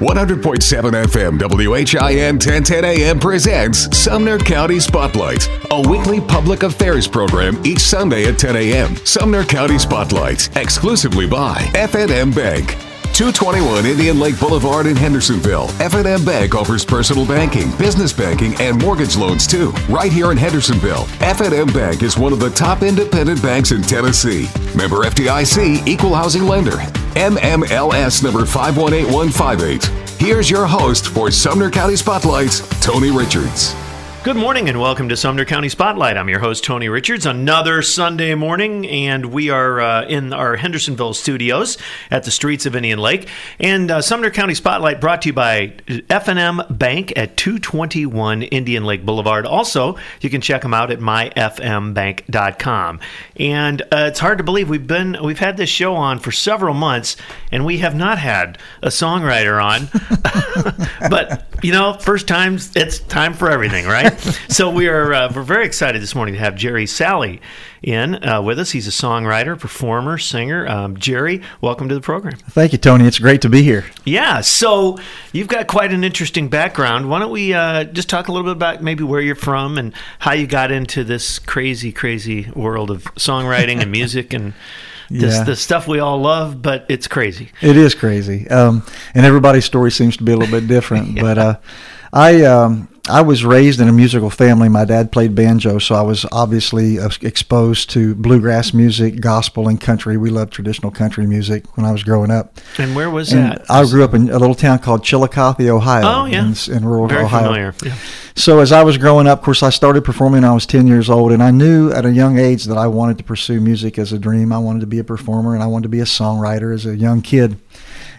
100.7 FM WHIN 1010 AM presents Sumner County Spotlight, a weekly public affairs program each Sunday at 10 a.m. Sumner County Spotlight, exclusively by F&M Bank. 221 Indian Lake Boulevard in Hendersonville. F&M Bank offers personal banking, business banking, and mortgage loans too. Right here in Hendersonville. F&M Bank is one of the top independent banks in Tennessee. Member FDIC, equal housing lender. NMLS number 518158. Here's your host for Sumner County Spotlights, Tony Richards. Good morning and welcome to Sumner County Spotlight. I'm your host, Tony Richards. Another Sunday morning, and we are uh, in our Hendersonville studios at the streets of Indian Lake. And uh, Sumner County Spotlight brought to you by F&M Bank at 221 Indian Lake Boulevard. Also, you can check them out at myfmbank.com. And uh, it's hard to believe we've been we've had this show on for several months, and we have not had a songwriter on. but you know, first times it's time for everything, right? So we are uh, we're very excited this morning to have Jerry Salley in uh, with us. He's a songwriter, performer, singer. Um, Jerry, welcome to the program. Thank you, Tony. It's great to be here. Yeah. So you've got quite an interesting background. Why don't we uh, just talk a little bit about maybe where you're from and how you got into this crazy, crazy world of songwriting and music and. This, yeah. the stuff we all love, but it's crazy. It is crazy, um, and everybody's story seems to be a little bit different. yeah. But uh, I um, I was raised in a musical family. My dad played banjo, so I was obviously uh, exposed to bluegrass music, gospel, and country. We loved traditional country music when I was growing up. And where was and that? I grew up in a little town called Chillicothe, Ohio. Oh, yeah. In, in rural Very Ohio. Familiar. Yeah. So as I was growing up, of course, I started performing when I was 10 years old, and I knew at a young age that I wanted to pursue music as a dream. I wanted to be a performer, and I wanted to be a songwriter as a young kid.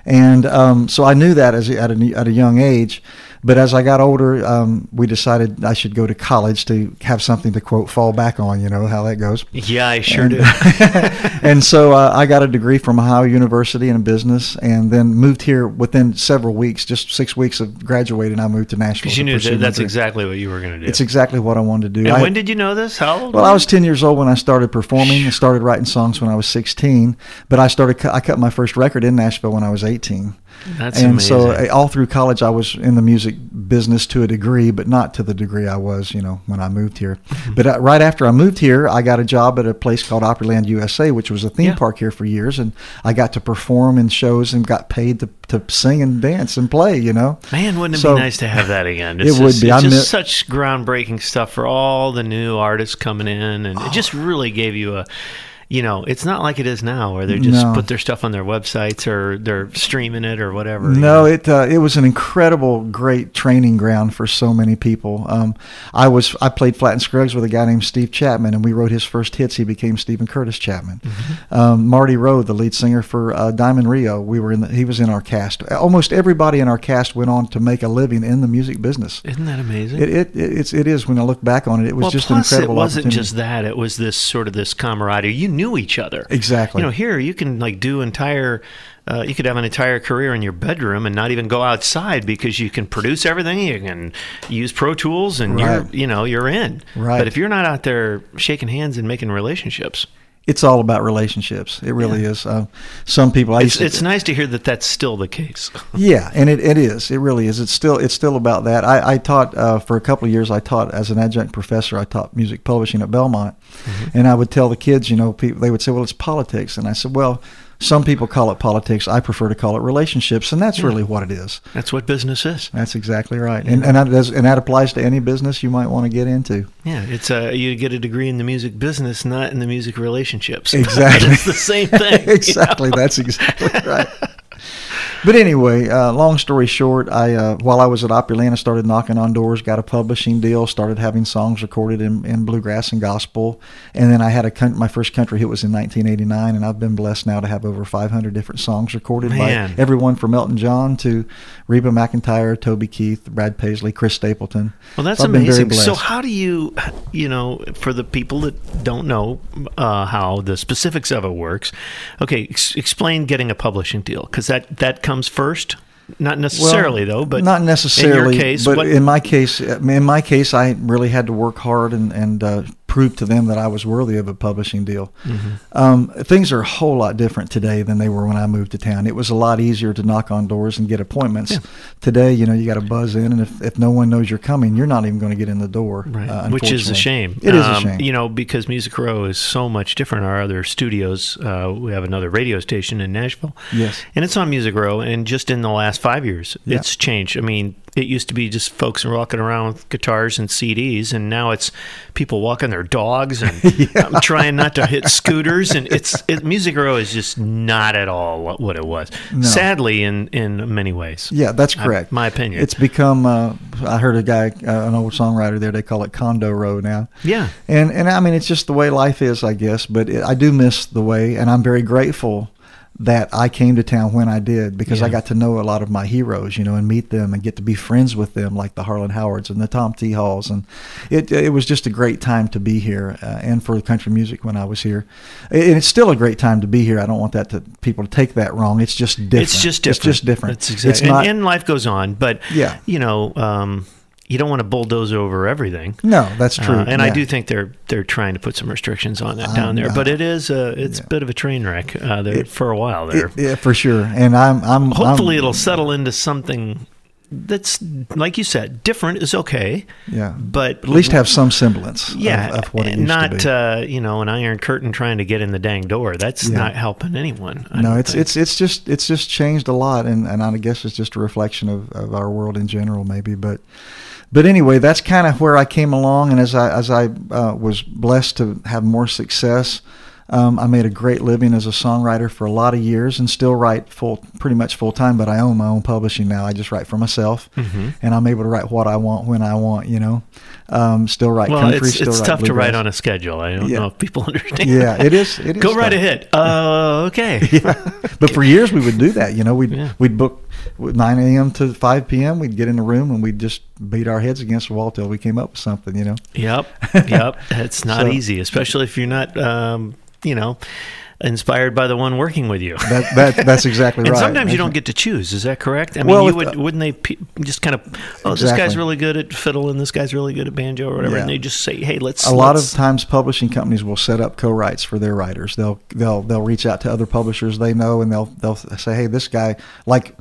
And um, so I knew that as at, a, at a young age. But as I got older, um, we decided I should go to college to have something to quote fall back on. You know how that goes. Yeah, I sure and, do. and so uh, I got a degree from Ohio University in business, and then moved here within several weeks, just six weeks of graduating. I moved to Nashville. Because you knew that that's exactly what you were going to do. It's exactly what I wanted to do. And I, when did you know this? How old? Well, I was ten years old when I started performing. I started writing songs when I was sixteen, but I started. I cut my first record in Nashville when I was eighteen. That's and amazing. so uh, all through college, I was in the music business to a degree, but not to the degree I was, you know, when I moved here. Mm-hmm. But uh, right after I moved here, I got a job at a place called Opryland USA, which was a theme Yeah. park here for years, and I got to perform in shows and got paid to, to sing and dance and play. You know, Man, wouldn't it So- be nice to have that again? It It's would be. It's I just such groundbreaking stuff for all the new artists coming in, and it just really gave you a. You know, it's not like it is now, where they just No. put their stuff on their websites or they're streaming it or whatever. you No, know. it uh, it was an incredible, great training ground for so many people. Um, I was I played Flatt and Scruggs with a guy named Steve Chapman, and we wrote his first hits. He became Steven Curtis Chapman. Mm-hmm. Um, Marty Roe, the lead singer for uh, Diamond Rio, we were in. The, he was in our cast. Almost everybody in our cast went on to make a living in the music business. Isn't that amazing? It it it's, it is when I look back on it. It was well, just an incredible it wasn't just that; it was this sort of this camaraderie. You knew each other. Exactly. You know, here you can like do entire. Uh, you could have an entire career in your bedroom and not even go outside because you can produce everything. You can use Pro Tools, and Right. you're you know you're in. Right. But if you're not out there shaking hands and making relationships, it's all about relationships. It really is. Uh, some people. I it's, to, it's nice to hear that that's still the case. Yeah, and it, it is. It really is. It's still it's still about that. I, I taught uh, for a couple of years. I taught as an adjunct professor. I taught music publishing at Belmont, and I would tell the kids, you know, people they would say, "Well, it's politics," and I said, "Well, some people call it politics. I prefer to call it relationships, and that's really what it is." That's what business is. That's exactly right, and and that, does, and that applies to any business you might want to get into. Yeah, it's uh, you get a degree in the music business, not in the music relationships. Exactly. it's the same thing. you know? exactly. That's exactly right. But anyway, uh, long story short, I uh, while I was at Opryland, I started knocking on doors, got a publishing deal, started having songs recorded in, in bluegrass and gospel, and then I had a my first country hit was in 1989, and I've been blessed now to have over 500 different songs recorded Man. by everyone from Elton John to Reba McEntire, Toby Keith, Brad Paisley, Chris Stapleton. Well, that's So I've been very amazing. So, how do you, you know, for the people that don't know uh, how the specifics of it works, okay, ex- explain getting a publishing deal because that that comes first. Not necessarily though, but not necessarily. In your case, but what, in my case, in my case, I really had to work hard and and uh, prove to them that I was worthy of a publishing deal. Mm-hmm. Um, things are a whole lot different today than they were when I moved to town. It was a lot easier to knock on doors and get appointments. Yeah. Today, you know, you got to buzz in, and if, if no one knows you're coming, you're not even going to get in the door. Right, uh, which is a shame. It is a Um, shame. You know, because Music Row is so much different. Our other studios, uh, we have another radio station in Nashville. Yes. And it's on Music Row, and just in the last five years, Yeah. it's changed. I mean, it used to be just folks walking around with guitars and CDs, and now it's people walking their dogs and I'm trying not to hit scooters. And it's it, Music Row is just not at all what, it was. Sadly, in in many ways. Yeah, that's I- correct. my opinion. It's become. Uh, I heard a guy, uh, an old songwriter there. They call it condo row now. Yeah. And and I mean, it's just the way life is, I guess. But it, I do miss the way, and I'm very grateful that I came to town when I did because I got to know a lot of my heroes, you know, and meet them and get to be friends with them, like the Harlan Howards and the Tom T. Halls, and it it was just a great time to be here uh, and for country music when I was here. And it's still a great time to be here. I don't want that to people to take that wrong. It's just different. It's just different. It's just different. That's exactly. It's not. and, and life goes on, but Yeah. you know, um, you don't want to bulldoze over everything. no, that's true. Uh, and I do think they're they're trying to put some restrictions on that Um, down there, but uh, it is a it's a bit of a train wreck uh, there It- for a while there. It- yeah, for sure. And I'm. I'm Hopefully, I'm, it'll settle into something that's like you said, different is okay, Yeah. but At least have some semblance. yeah, Of, of what it used not. Uh, you know an iron curtain trying to get in the dang door. That's Yeah. not helping anyone. I no, it's think. it's it's just it's just changed a lot, and, and I guess it's just a reflection of, of our world in general, maybe. But but anyway, that's kind of where I came along, and as I as I uh, was blessed to have more success, um, I made a great living as a songwriter for a lot of years, and still write full pretty much full time. But I own my own publishing now. I just write for myself, Mm-hmm. and I'm able to write what I want when I want. You know, um, still write well, country. it's, still it's write tough to write on a schedule. I don't Yeah. know if people understand. Yeah, it is. It is. Go right tough. ahead. Uh, okay. But for years we would do that. You know, we'd Yeah. we'd book 9 a.m. to 5 p.m. We'd get in the room and we'd just beat our heads against the wall till we came up with something. You know. Yep, yep. It's not So- easy, especially if you're not, um, you know, inspired by the one working with you. That that that's exactly and right. sometimes you don't get to choose. Is that correct? I mean, Well, you would the- wouldn't they pe- just kind of, oh, this guy's really good at fiddle and this guy's really good at banjo or whatever, Yeah. and they just say, hey, let's. a lot of let's- times publishing companies will set up co-writes for their writers. They'll they'll they'll reach out to other publishers they know and they'll they'll say, hey, this guy like.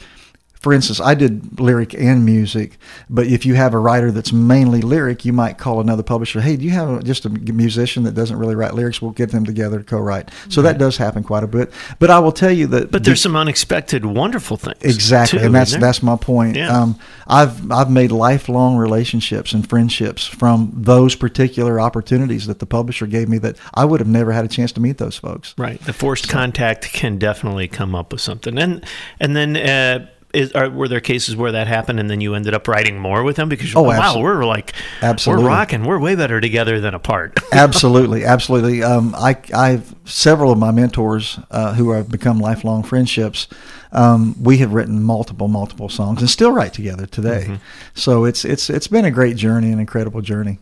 For instance, I did lyric and music, but if you have a writer that's mainly lyric, you might call another publisher. Hey, do you have just a musician that doesn't really write lyrics? We'll get them together to co-write. So that does happen quite a bit. But I will tell you that. But there's some unexpected, wonderful things. Exactly, too, and that's that's my point. Yeah. Um, I've I've made lifelong relationships and friendships from those particular opportunities that the publisher gave me that I would have never had a chance to meet those folks. Right. The forced contact can definitely come up with something. And and then uh, is, are, were there cases where that happened and then you ended up writing more with them because you're Oh, like, wow, we're like Absolutely. we're rocking. We're way better together than apart. absolutely, absolutely. Um, I, I've several of my mentors uh, who have become lifelong friendships. Um, we have written multiple, multiple songs and still write together today. Mm-hmm. So it's it's it's been a great journey, an incredible journey.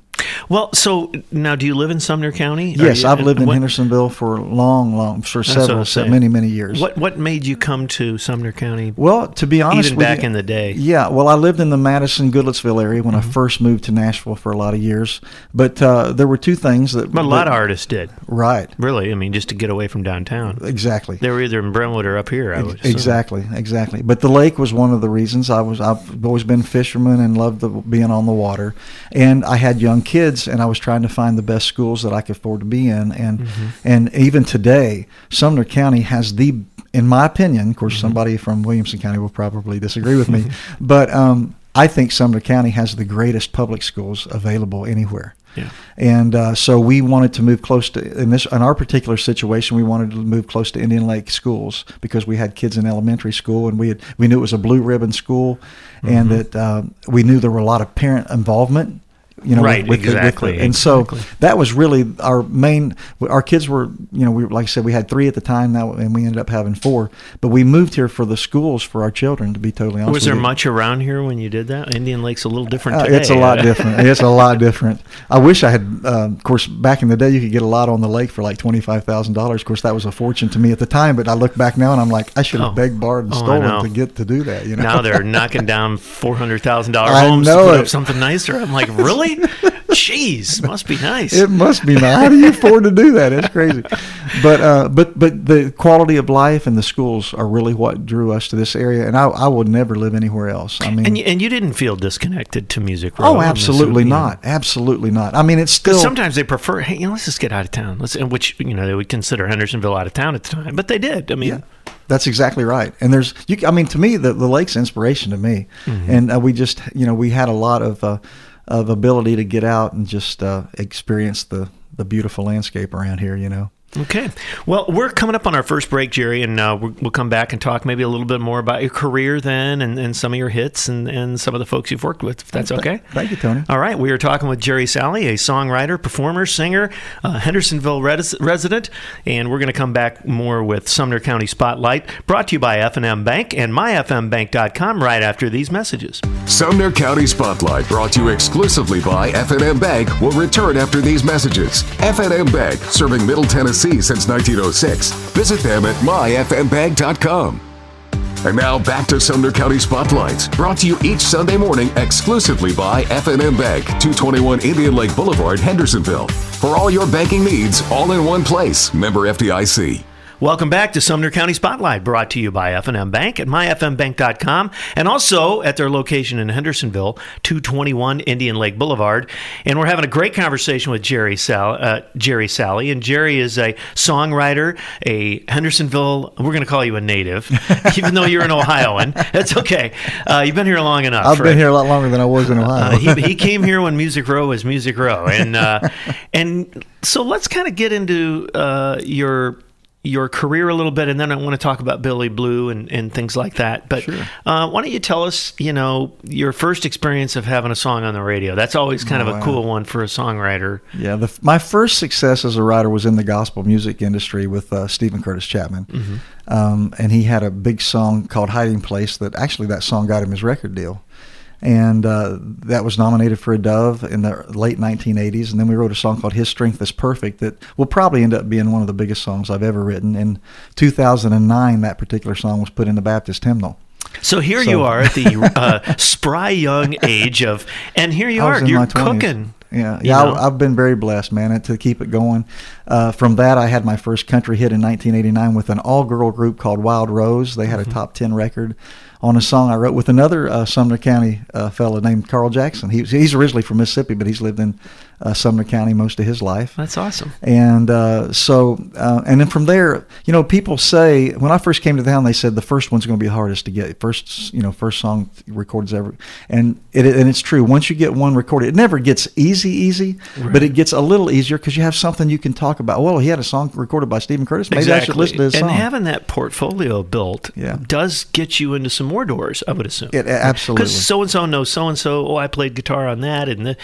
Well, so now do you live in Sumner County? Yes, you- I've lived in what, Hendersonville for long, long for several, many, many years. What what made you come to Sumner County? Well, to be honest, Even back you- in the day. Yeah, well, I lived in the Madison Goodlettsville area when Mm-hmm. I first moved to Nashville for a lot of years. But uh, there were two things that. But a lot that- of artists did. Right. Really, I mean, just to get away from downtown. Exactly. They were either in Brentwood or up here. I would assume. Exactly, exactly. But the lake was one of the reasons I was. I've always been a fisherman and loved the, being on the water, and I had young kids, and I was trying to find the best schools that I could afford to be in, and Mm-hmm. and even today, Sumner County has the, in my opinion, of course, Mm-hmm. somebody from Williamson County will probably disagree with me, but um, I think Sumner County has the greatest public schools available anywhere. Yeah. And uh, so we wanted to move close to in this in our particular situation. We wanted to move close to Indian Lake schools because we had kids in elementary school, and we had we knew it was a blue ribbon school, and Mm-hmm. that uh, we knew there were a lot of parent involvement. You know, Right, with, with exactly, and so exactly. that was really our main. Our kids were, you know, we like I said, we had three at the time now, and we ended up having four. But we moved here for the schools for our children. To be totally honest, Was there you. much around here when you did that? Indian Lake's a little different Uh, it's a lot different. It's a lot different. I wish I had. Uh, of course, back in the day, you could get a lot on the lake for like twenty five thousand dollars. Of course, that was a fortune to me at the time. But I look back now and I'm like, I should have Oh. begged, borrowed, and Oh, stolen to get to do that. You know. now they're knocking down four hundred thousand dollar homes to put up something nicer. I'm like, really? Right? Jeez, must be nice. It must be nice. How do you afford to do that? It's crazy. But uh, but but the quality of life and the schools are really what drew us to this area, and I, I would never live anywhere else. I mean, and you, and you didn't feel disconnected to Music Row. oh, absolutely not, absolutely not. I mean, it's still Sometimes they prefer, hey, you know, let's just get out of town. Let's, and which you know they would consider Hendersonville out of town at the time, but they did. I mean, Yeah, that's exactly right. And there's, you, I mean, to me, the, the lake's inspiration to me. Mm-hmm. And uh, we just, you know, we had a lot of uh, of ability to get out and just uh, experience the the beautiful landscape around here. You know. Okay. Well, we're coming up on our first break, Jerry, and uh, we'll, we'll come back and talk maybe a little bit more about your career then and, and some of your hits and, and some of the folks you've worked with, if that's okay. Thank you, Tony. All right. We are talking with Jerry Salley, a songwriter, performer, singer, uh, Hendersonville res- resident, and we're going to come back more with Sumner County Spotlight, brought to you by F&M Bank and myfmbank.com right after these messages. Sumner County Spotlight, brought to you exclusively by F&M Bank, will return after these messages. F&M Bank, serving Middle Tennessee since 1906. Visit them at myfmbank.com. And now back to Sumner County Spotlights, brought to you each Sunday morning exclusively by F&M Bank, 221 Indian Lake Boulevard, Hendersonville. For all your banking needs, all in one place. Member FDIC. Welcome back to Sumner County Spotlight, brought to you by F&M Bank at myfmbank.com and also at their location in Hendersonville, 221 Indian Lake Boulevard. And we're having a great conversation with Jerry Sal, uh, Jerry Salley. And Jerry is a songwriter, a Hendersonville, we're going to call you a native, even though you're an Ohioan. That's okay. Uh, you've been here long enough. I've right? been here a lot longer than I was in Ohio. Uh, he, he came here when Music Row was Music Row, and uh, and so let's kind of get into uh, your your career a little bit, and then I want to talk about Billy Blue and, and things like that. But uh, why don't you tell us, you know, your first experience of having a song on the radio? That's always kind of a wow. cool one for a songwriter. Yeah, the, my first success as a writer was in the gospel music industry with uh, Steven Curtis Chapman, um, and he had a big song called "Hiding Place." That actually that song got him his record deal, and uh, that was nominated for a Dove in the late 1980s. And then we wrote a song called "His Strength Is Perfect" that will probably end up being one of the biggest songs I've ever written. In 2009, that particular song was put in the Baptist hymnal. So here So- you are at the uh, spry young age of, and here you are, you're cooking. Yeah, you yeah, know? I, I've been very blessed, man, to keep it going. Uh, from that, I had my first country hit in 1989 with an all-girl group called Wild Rose. They had Mm-hmm. a top 10 record on a song I wrote with another uh, Sumner County uh, fellow named Carl Jackson. He, he's originally from Mississippi, but he's lived in uh, Sumner County most of his life. That's awesome. And uh, so, uh, and then from there, you know, people say when I first came to town, they said the first one's going to be the hardest to get. First, you know, first song recorded ever, and it and it's true. Once you get one recorded, it never gets easy, easy, but it gets a little easier because you have something you can talk about. Well, he had a song recorded by Steven Curtis. Maybe I should listen to his and song. having that portfolio built Yeah. does get you into some more doors, I would assume. It- absolutely. Because so and so knows so and so. Oh, I played guitar on that, and the,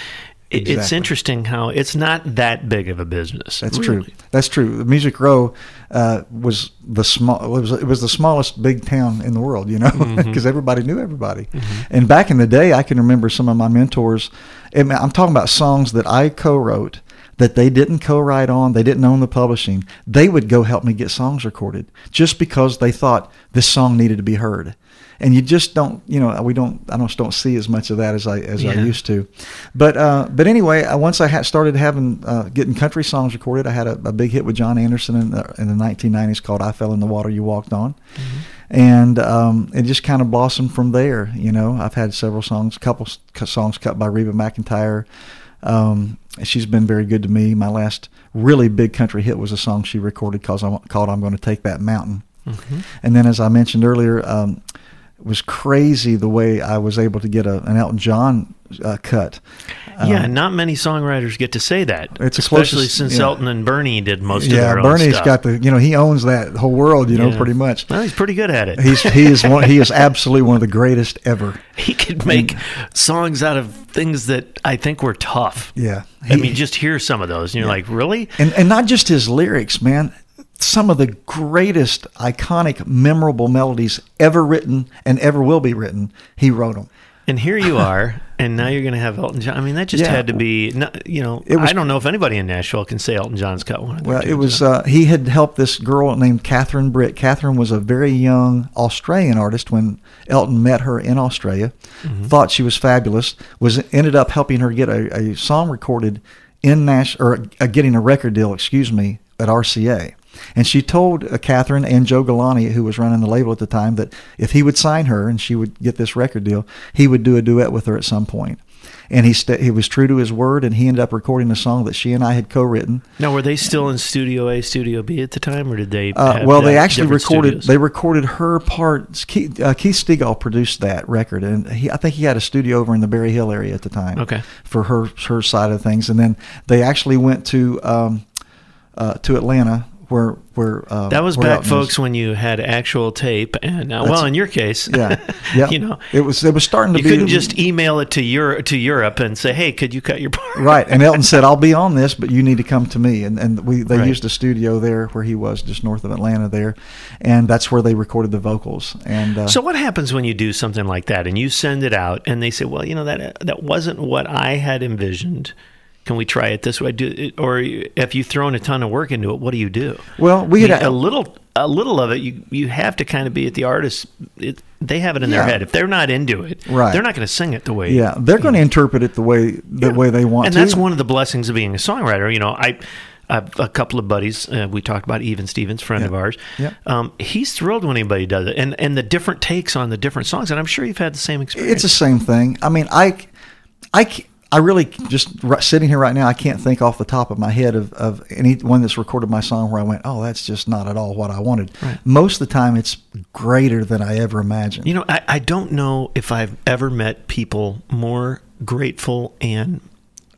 it, it's interesting how it's not that big of a business. That's really. true. That's true. The Music Row uh, was the small. It was it was the smallest big town in the world, you know, because Mm-hmm. everybody knew everybody. And back in the day, I can remember some of my mentors. I'm talking about songs that I co-wrote that they didn't co-write on. They didn't own the publishing. They would go help me get songs recorded just because they thought this song needed to be heard. And you just don't, you know, we don't, I don't, don't see as much of that as I as I used to. But uh, but anyway, I, once I had started having uh, getting country songs recorded, I had a, a big hit with John Anderson in the, in the 1990s called "I Fell in the Water You Walked On," and um, it just kind of blossomed from there. You know, I've had several songs, couple songs cut by Reba McEntire. Um, she's been very good to me. My last really big country hit was a song she recorded called "I'm, called I'm Going to Take That Mountain." And then, as I mentioned earlier, um, it was crazy the way I was able to get a, an Elton John uh, cut. yeah, not many songwriters get to say that. It's especially closest- since yeah. Elton and Bernie did most of yeah, their own Bernie's stuff. got the you know he owns that whole world you know Yeah. pretty much. Well, he's pretty good at it. He's he is one he is absolutely one of the greatest ever. he could make songs out of things that I think were tough. Yeah, I mean, just hear some of those, and you're like, really? and and not just his lyrics, man. Some of the greatest, iconic, memorable melodies ever written and ever will be written, he wrote them. And here you are, and now you're going to have Elton John. I mean, that just Yeah. had to be, you know, was- I don't know if anybody in Nashville can say Elton John's got one Well, it was uh, he had helped this girl named Catherine Britt. Catherine was a very young Australian artist when Elton met her in Australia. Mm-hmm. Thought she was fabulous. Was ended up helping her get a, a song recorded in Nash or uh, getting a record deal. Excuse me, at RCA. And she told uh, Catherine and Joe Galante, who was running the label at the time, that if he would sign her and she would get this record deal, he would do a duet with her at some point. And he sta he was true to his word, and he ended up recording a song that she and I had co-written. now, were they still in Studio A, Studio B at the time, or did they? Uh, well, they actually recorded. studios? They recorded her parts. Keith, uh, Keith Stegall produced that record, and he, I think he had a studio over in the Berry Hill area at the time. Okay. For her her side of things, and then they actually went to um, uh, to Atlanta, where where uh, That was where back, folks, when you had actual tape, and uh, well, in your case, Yeah, yeah. you know, it was it was starting to you be couldn't just email it to Europe to Europe and say, "Hey, could you cut your part?" right. And Elton said, "I'll be on this, but you need to come to me." And and we they Right. used a studio there where he was, just north of Atlanta there, and that's where they recorded the vocals. And uh, So what happens when you do something like that and you send it out and they say, "Well, you know that that wasn't what I had envisioned. Can we try it this way?" Do or if you've thrown a ton of work into it, what do you do? Well, we I mean, had a little a little of it. You you have to kind of be at the artist. It, they have it in their head. If they're not into it, Right. they're not going to sing it the way. Yeah, they're going to interpret it the way the Yeah. way they want and to. that's one of the blessings of being a songwriter. You know, I. I have a couple of buddies. Uh, we talked about Even Stevens, friend Yeah. of ours. Yeah. Um, he's thrilled when anybody does it, and and the different takes on the different songs. And I'm sure you've had the same experience. It's the same thing. I mean, I, I, I really just r- sitting here right now. I can't think off the top of my head of, of any one that's recorded my song where I went, oh, that's just not at all what I wanted. Right. Most of the time, it's greater than I ever imagined. You know, I, I don't know if I've ever met people more grateful and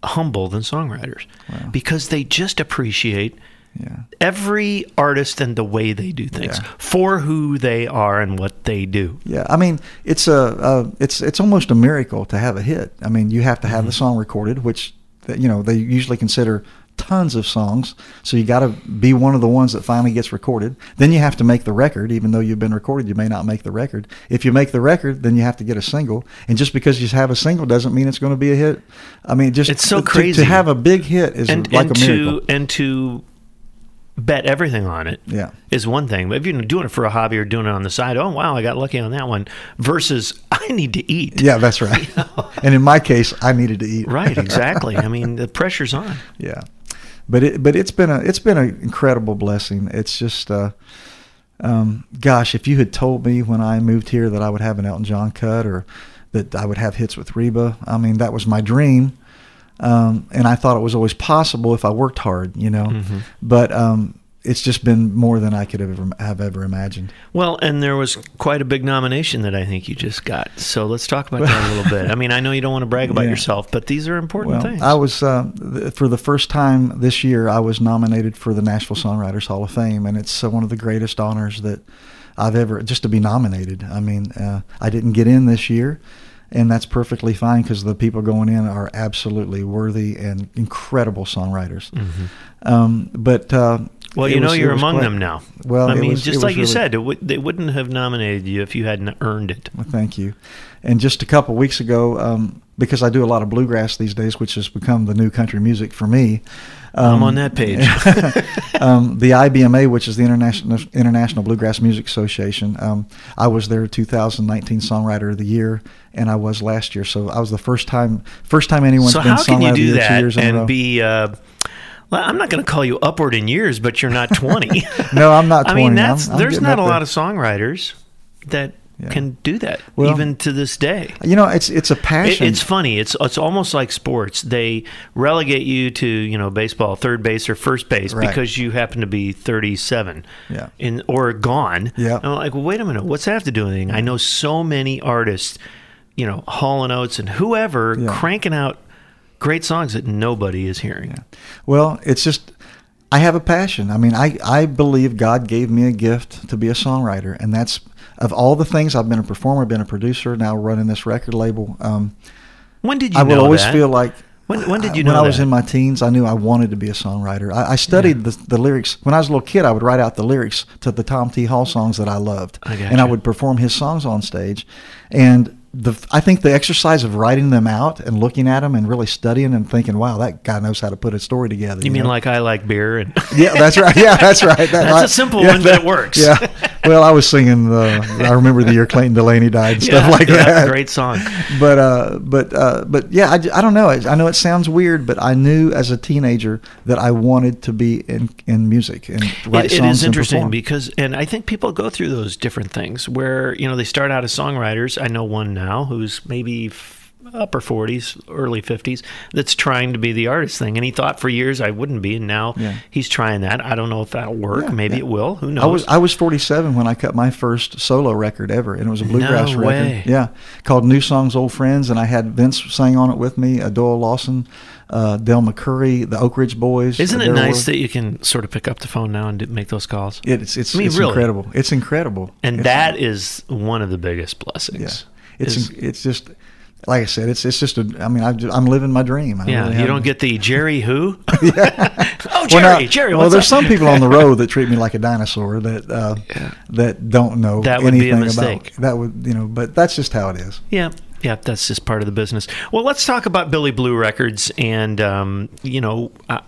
humble than songwriters because they just appreciate Yeah. every artist and the way they do things Yeah. for who they are and what they do. Yeah, I mean, it's a, uh, it's it's almost a miracle to have a hit. I mean, you have to have the Mm-hmm. song recorded, which you know they usually consider tons of songs. So you got to be one of the ones that finally gets recorded. Then you have to make the record, even though you've been recorded, you may not make the record. If you make the record, then you have to get a single. And just because you have a single doesn't mean it's going to be a hit. I mean, just It's so to- crazy. to have a big hit is And like and a miracle. to and to bet everything on it Yeah. is one thing. But if you're doing it for a hobby or doing it on the side, oh wow, I got lucky on that one. Versus I need to eat. Yeah, that's right. and in my case, I needed to eat. Right, exactly. I mean, the pressure's on. yeah but it but it's been a it's been an incredible blessing it's just uh um gosh if you had told me when i moved here that i would have an elton john cut or that i would have hits with reba i mean that was my dream um and i thought it was always possible if i worked hard you know but um it's just been more than i could have ever have ever imagined Well, and there was quite a big nomination that I think you just got. So let's talk about that a little bit. I mean, I know you don't want to brag about Yeah. yourself, but these are important Well, things. I was uh, th- for the first time this year. I was nominated for the Nashville Songwriters Hall of Fame, and it's uh, one of the greatest honors that I've ever just to be nominated. I mean, uh, I didn't get in this year, and that's perfectly fine because the people going in are absolutely worthy and incredible songwriters. Um, but uh, Mm-hmm. well, you know was- it you're among quite- them now. Well, I mean, was- just like you said, it would, they wouldn't have nominated you if you hadn't earned it. Well, thank you. And just a couple weeks ago, um, because I do a lot of bluegrass these days, which has become the new country music for me. I'm um, on that page. um, the IBMA, which is the International International Bluegrass Music Association. Um, I was their 2019 Songwriter of the Year, and I was last year. So I was the first time first time anyone's so been how can Songwriter you of the do Year two that years in a row. and be? Uh, well, I'm not going to call you upward in years, but you're not 20. No, I'm not I mean, that's I'm- I'm there's not a lot of songwriters that Yeah. can do that, Well, even to this day. You know, it's it's a It, passion. it's funny. It's it's almost like sports. They relegate you to you know baseball, third base or first base Right. because you happen to be 37, Yeah. in or gone. Yeah. And I'm like, well, wait a minute. What's that have to do with anything? I know so many artists, you know, Hall and Oates and whoever Yeah. cranking out great songs that nobody is hearing. Well, it's just I have a passion. I mean, I I believe God gave me a gift to be a songwriter, and that's of all the things I've been a performer, been a producer, now running this record label. Um, When did you I would always that? feel like When- when did you know? when know I was in my teens, I knew I wanted to be a songwriter. I, I studied the, the lyrics when I was a little kid. I would write out the lyrics to the Tom T. Hall songs that I loved, I and I would perform his songs on stage. And the I think the exercise of writing them out and looking at them and really studying and thinking, wow, that guy knows how to put a story together. You, mean know? like I like beer and Yeah, that's right. Yeah, that's right. That, That's I- a simple yeah, one, but it works. Yeah. Well, I was singing. I remember the year Clayton Delaney died and stuff Yeah, like yeah, that. Great song. But uh, but uh, but yeah, I, I don't know. I, I know it sounds weird, but I knew as a teenager that I wanted to be in in music and write It, it songs is and interesting perform. because, and I think people go through those different things where you know they start out as songwriters. I know one now who's maybe upper forties, early fifties, that's trying to be the artist thing, and he thought for years I wouldn't be, and now Yeah. he's trying that. I don't know if that'll work. Yeah, maybe yeah. it will. Who knows? I was I was 47 when I cut my first solo record ever, and it was a bluegrass No record. Yeah, called New Songs, Old Friends, and I had Vince sang on it with me, uh, Lawson, uh, Del McCoury, the Oak Ridge Boys. Isn't it nice that you can sort of pick up the phone now and make those calls? It's it's, I mean, it's really. incredible. It's incredible. And It's- that is one of the biggest yeah, blessings. It's is- it's just like I said, it's it's just a. I mean, I just, I'm living my dream. I yeah, really you don't get the Jerry who? oh, Well, Jerry, now- Jerry. well, there's some people on the road that treat me like a dinosaur that uh, that don't know That would be a anything mistake. about that would you know, but that's just how it is. Yeah, yeah, that's just part of the business. Well, let's talk about Billy Blue Records, and um, you know, uh,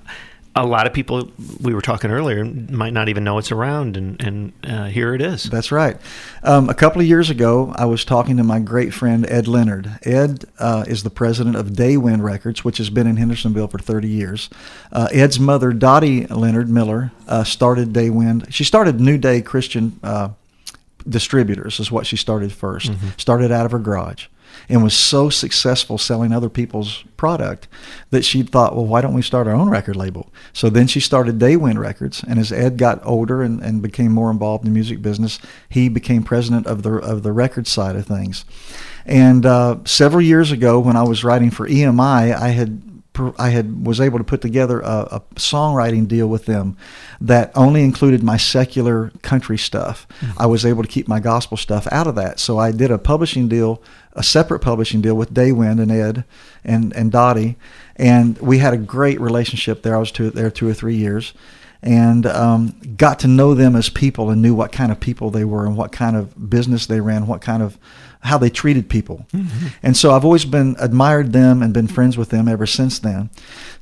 a lot of people we were talking earlier might not even know it's around, and and uh, here it is. That's right. Um, a couple of years ago, I was talking to my great friend Ed Leonard. Ed uh, is the president of Daywind Records, which has been in Hendersonville for 30 years. Uh, Ed's mother, Dottie Leonard Miller, uh, started Daywind. She started New Day Christian uh, Distributors, is what she started 1st Started out of her garage. And was so successful selling other people's product that she thought, well, why don't we start our own record label? So then she started Daywind Records, and as Ed got older and, and became more involved in the music business, he became president of the of the record side of things. And uh, several years ago, when I was writing for EMI, I had I had was able to put together a, a songwriting deal with them that only included my secular country stuff. I was able to keep my gospel stuff out of that, so I did a publishing deal, a separate publishing deal with Daywind and Ed and and Dottie, and we had a great relationship there. I was two, there two or three years. And um, got to know them as people and knew what kind of people they were and what kind of business they ran, what kind of how they treated people. Mm-hmm. And so I've always been admired them and been friends with them ever since then.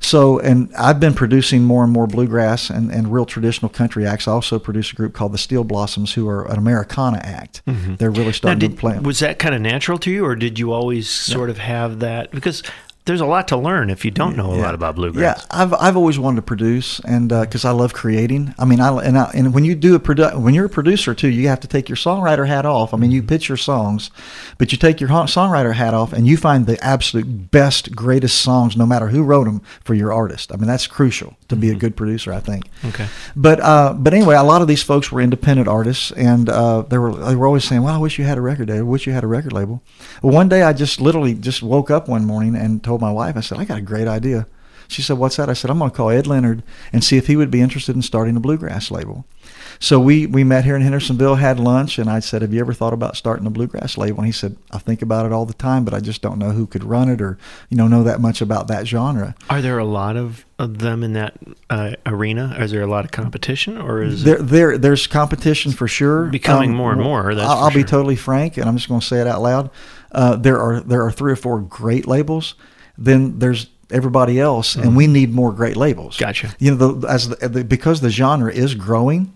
So, and I've been producing more and more bluegrass and, and real traditional country acts. I also produce a group called the Steel Blossoms, who are an Americana act. Mm-hmm. They're really Now, starting did, to play. was that kind of natural to you, or did you always sort of have that? Because there's a lot to learn if you don't know a lot about bluegrass. Yeah. I've I've always wanted to produce, and because I love creating. I mean, I and I, and when you do a produ- when you're a producer too, you have to take your songwriter hat off. I mean, you pitch your songs, but you take your songwriter hat off, and you find the absolute best, greatest songs, no matter who wrote them, for your artist. I mean, that's crucial to be a good producer, I think. Okay. But uh, but anyway, a lot of these folks were independent artists, and uh, they were they were always saying, "Well, I wish you had a record label. I wish you had a record label." Well, one day I just literally just woke up one morning and told my wife, I said, "I got a great idea." She said, "What's that?" I said, "I'm going to call Ed Leonard and see if he would be interested in starting a bluegrass label." So we we met here in Hendersonville, had lunch, and I said, "Have you ever thought about starting a bluegrass label?" And he said, "I think about it all the time, but I just don't know who could run it or you know know that much about that genre." Are there a lot of, of them in that uh, arena? Is there a lot of competition, or is There, it there, there's competition for sure. Becoming more and more, that's I'll, I'll be totally frank, and I'm just going to say it out loud. Uh, there are there are three or four great labels. Then there's everybody else, and we need more great labels. Mm-hmm. Gotcha. You know, the, as the, the, because the genre is growing.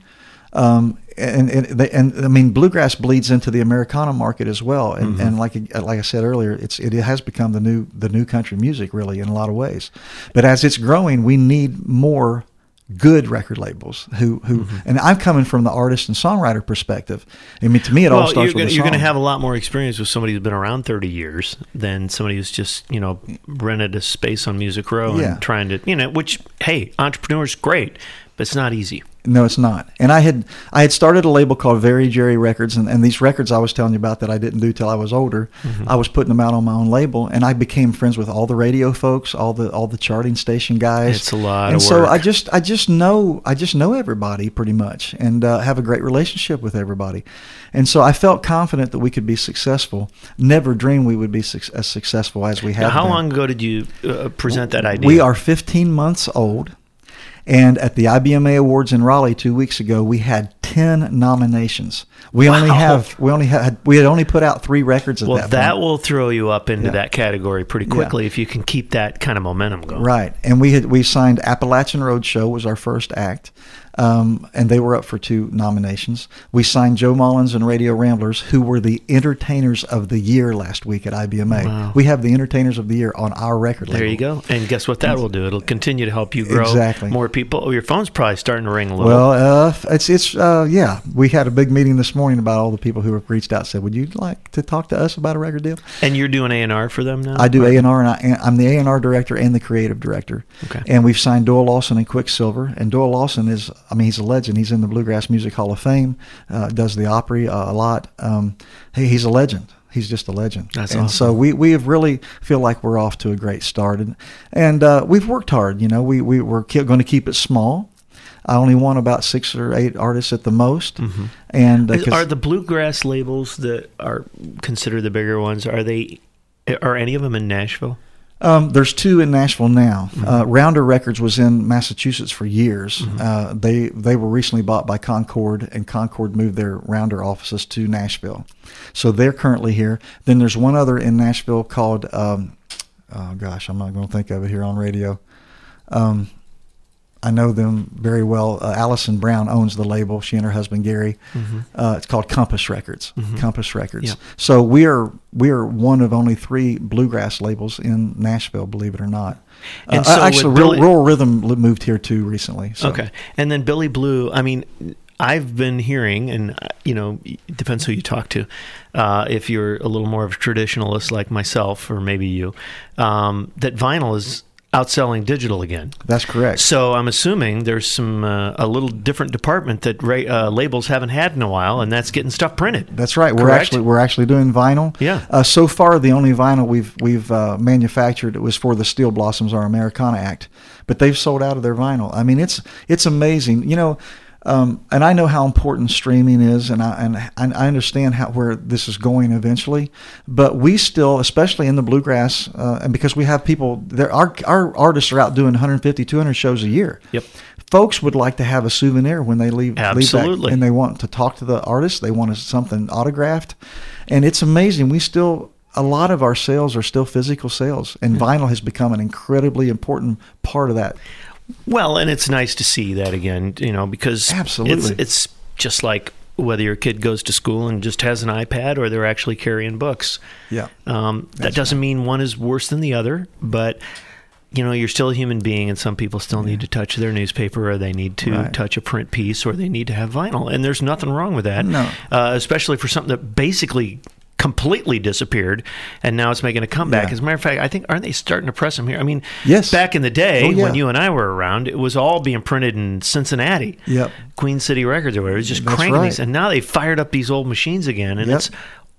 Um, and, and they- and I mean bluegrass bleeds into the Americana market as well, and, Mm-hmm. and like like I said earlier, it's it has become the new the new country music really in a lot of ways. But as it's growing, we need more good record labels who who Mm-hmm. and I'm coming from the artist and songwriter perspective. I mean, to me, it all starts you're gonna, with a you're going to have a lot more experience with somebody who's been around 30 years than somebody who's just you know rented a space on Music Row Yeah. and trying to you know which hey entrepreneurs great but it's not easy. No, it's not. And I had I had started a label called Very Jerry Records, and, and these records I was telling you about that I didn't do till I was older. Mm-hmm. I was putting them out on my own label, and I became friends with all the radio folks, all the all the charting station guys. It's a lot And of so work. I just I just know I just know everybody pretty much, and uh, have a great relationship with everybody. And so I felt confident that we could be successful. Never dreamed we would be suc as successful as we have. Now, how been. long ago did you uh, present that idea? We are 15 months old, And at the IBMA Awards in Raleigh two weeks ago, we had ten nominations. We only Wow. have we only had we had only put out three records at Well, that, that, will throw you up into Yeah. that category pretty Yeah. quickly if you can keep that kind of momentum going. Right, and we had we signed Appalachian Roadshow was our first act, um, and they were up for two nominations. We signed Joe Mullins and Radio Ramblers, who were the entertainers of the year last week at IBMA. Wow. We have the entertainers of the year on our record label. There you go. And guess what that will do? It'll continue to help you grow Exactly. more people. Oh, your phone's probably starting to ring a little. Well, uh, it's it's uh, yeah. We had a big meeting this morning about all the people who have reached out. Said, "Would you like to talk to us about a record deal?" and you're doing A&R for them now? I do A and R, and I, I'm the A and R director and the creative director. Okay. And we've signed Doyle Lawson and Quicksilver. And Doyle Lawson is, I mean, he's a legend. He's in the Bluegrass Music Hall of Fame. Uh, does the Opry uh, a lot. Um, he, he's a legend. He's just a legend. That's and awesome. so we we have really feel like we're off to a great start, and and uh, we've worked hard. You know, we we we're going to keep it small. I only want about six or eight artists at the most, and uh, Are the bluegrass labels that are considered the bigger ones? Are they? Are any of them in Nashville? Um, there's two in Nashville now. Mm-hmm. Uh, Rounder Records was in Massachusetts for years. Uh, they they were recently bought by Concord, and Concord moved their Rounder offices to Nashville. So they're currently here. Then there's one other in Nashville called, um, oh gosh, I'm not going to think of it here on radio. Um, I know them very well. Uh, Alison Brown owns the label. She and her husband Gary. Uh, it's called Compass Records. Compass Records. Yeah. So we are we are one of only three bluegrass labels in Nashville. Believe it or not. And uh, so actually, Rural, Billy- Rural Rhythm moved here too recently. So. Okay. And then Billy Blue, I mean, I've been hearing, and, uh, you know, it depends who you talk to. Uh, if you're a little more of a traditionalist like myself, or maybe you, um, that vinyl is outselling digital again. That's correct. So I'm assuming there's some uh, a little different department that ra- uh, labels haven't had in a while, and that's getting stuff printed. That's right. We're actually we're actually doing vinyl. Yeah. Uh, so far, the only vinyl we've we've uh, manufactured was for the Steel Blossoms, our Americana act, but they've sold out of their vinyl. I mean, it's it's amazing. You know. Um, and I know how important streaming is, and I and and I understand how where this is going eventually. But we still, especially in the bluegrass, uh, and because we have people, there our our artists are out doing 150, 200 shows a year. Yep. Folks would like to have a souvenir when they leave, leave Absolutely. back, and they want to talk to the artist. They want something autographed, and it's amazing. We still a lot of our sales are still physical sales, and vinyl has become an incredibly important part of that. Well, and it's nice to see that again, you know, because Absolutely. it's, it's just like whether your kid goes to school and just has an iPad or they're actually carrying books. Yeah. Um, that doesn't mean one is worse than the other, but you know, you're still a human being, and some people still need to touch their newspaper, or they need to Right. touch a print piece, or they need to have vinyl, and there's nothing wrong with that. No. uh, especially for something that basically completely disappeared, and now it's making a comeback. Yeah. As a matter of fact, I think aren't they starting to press them here? I mean, Yes. back in the day Oh, yeah. when you and I were around, it was all being printed in Cincinnati. Yep. Queen City Records or whatever. It was just That's cranking right. these, and now they fired up these old machines again, and Yep. it's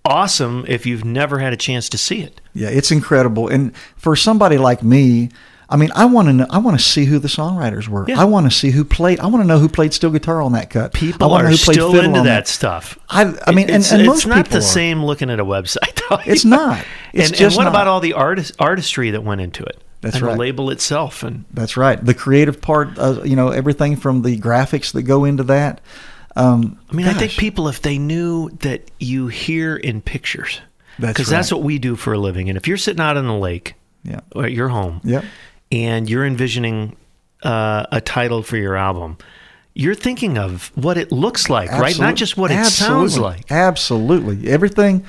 awesome if you've never had a chance to see it. Yeah, it's incredible. And for somebody like me, I mean, I want to know. I want to see who the songwriters were. Yeah. I want to see who played. I want to know who played steel guitar on that cut. I People know are who played still into on that stuff. I, I mean, and, it's, and it's most not the are. same looking at a website. though. It's not. It's and, just and what not. about all the artist artistry that went into it? That's and right. The label itself, and That's right. The creative part, uh, you know, everything from the graphics that go into that. Um, I mean, I think people, if they knew that you hear in pictures, because that's right. what we do for a living. And if you're sitting out on the lake Yeah. or at your home, Yep. And you're envisioning uh, a title for your album, you're thinking of what it looks like, right? Not just what it sounds like. Absolutely, everything.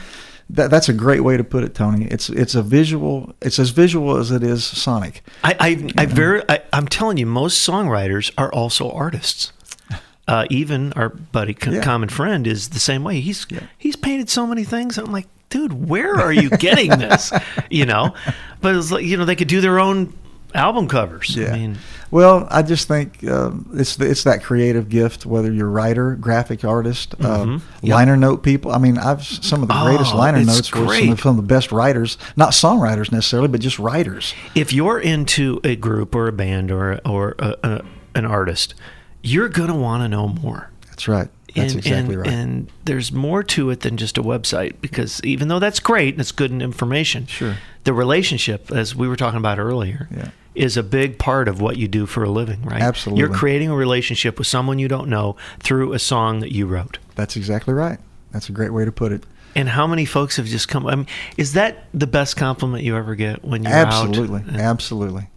That, that's a great way to put it, Tony. It's it's a visual. It's as visual as it is sonic. I, I, I very, I, I'm telling you, most songwriters are also artists. Uh, even our buddy, co- Yeah. common friend, is the same way. He's he's painted so many things. I'm like, dude, where are you getting this? you know, but it's like you know they could do their own album covers. Yeah. I mean, Well, I just think um, it's the, it's that creative gift. Whether you're writer, graphic artist, um, Yep. liner note people. I mean, I've some of the greatest Oh, liner notes were some of, some of the best writers, not songwriters necessarily, but just writers. if you're into a group or a band or or a, a, an artist, you're gonna want to know more. That's right. That's and, exactly and, right. And there's more to it than just a website because even though that's great and it's good information, Sure. the relationship, as we were talking about earlier, Yeah. is a big part of what you do for a living, right? Absolutely. You're creating a relationship with someone you don't know through a song that you wrote. That's exactly right. That's a great way to put it. And how many folks have just come? I mean, is that the best compliment you ever get when you're Absolutely. and, Absolutely.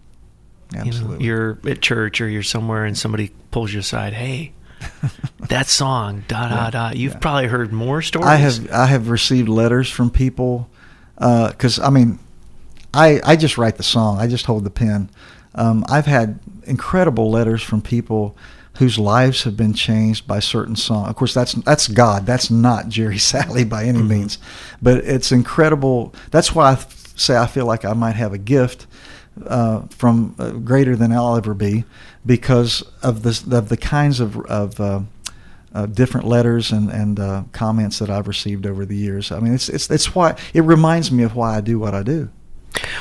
you know, Absolutely. you're at church or you're somewhere and somebody pulls you aside. Hey, that song, da da da. You've probably heard more stories. I have I have received letters from people because I mean, I I just write the song. I just hold the pen. Um, I've had incredible letters from people whose lives have been changed by certain song. Of course, that's that's God. That's not Jerry Salley by any means, but it's incredible. That's why I say I feel like I might have a gift uh, from uh, greater than I'll ever be because of this of the kinds of of uh, uh, different letters and and uh, comments that I've received over the years. I mean, it's it's it's why it reminds me of why I do what I do.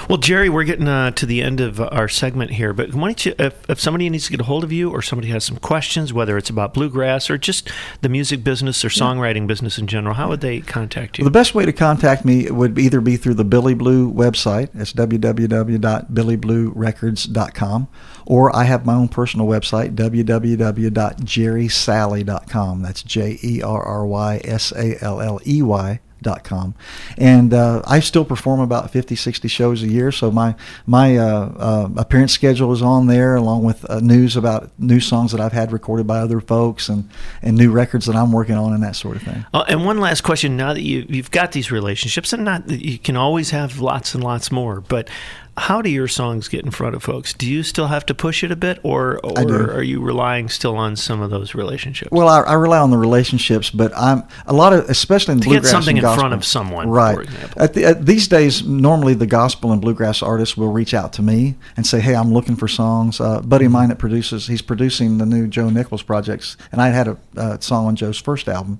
Well, Jerry, we're getting uh, to the end of our segment here, but why don't you, if, if somebody needs to get a hold of you or somebody has some questions, whether it's about bluegrass or just the music business or songwriting business in general, how would they contact you? Well, the best way to contact me would either be through the Billy Blue website. It's www.billybluerecords.com. Or I have my own personal website, www.jerrysalley.com. That's J E R R Y S A L L E Y com. And uh, I still perform about 50 60 shows a year so my my uh, uh, appearance schedule is on there along with uh, news about new songs that I've had recorded by other folks and and new records that I'm working on and that sort of thing. Oh, and one last question: Now that you you've got these relationships, and not you can always have lots and lots more, but how do your songs get in front of folks? Do you still have to push it a bit, or or are you relying still on some of those relationships? Well, I, I rely on the relationships, but I'm a lot of, especially in To get bluegrass something and in front of someone, right? for example. At the, at these days, normally the gospel and bluegrass artists will reach out to me and say, "Hey, I'm looking for songs." Uh, a buddy Mm-hmm. of mine that produces, he's producing the new Joe Nichols projects, and I had a uh, song on Joe's first album,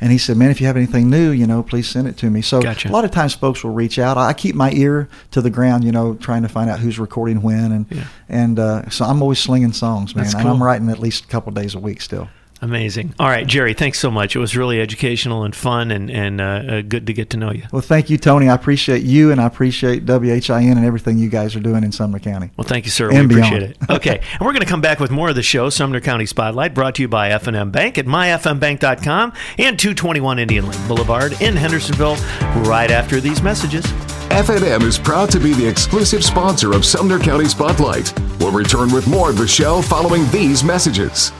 and he said, "Man, if you have anything new, you know, please send it to me." So Mm-hmm. Gotcha. a lot of times, folks will reach out. I keep my ear to the ground, you know, trying to find out who's recording when, and Yeah. and uh, so I'm always slinging songs, man, That's and. I'm writing at least a couple days a week still. Amazing. All right, Jerry, thanks so much. It was really educational and fun, and and uh, uh, good to get to know you. Well, thank you, Tony. I appreciate you, and I appreciate WHIN and everything you guys are doing in Sumner County. Well, thank you, sir. And we appreciate it. Okay, and we're going to come back with more of the show, Sumner County Spotlight, brought to you by F&M Bank at myfmbank.com and 221 Indian Lake Boulevard in Hendersonville. Right after these messages. F&M is proud to be the exclusive sponsor of Sumner County Spotlight. We'll return with more of the show following these messages.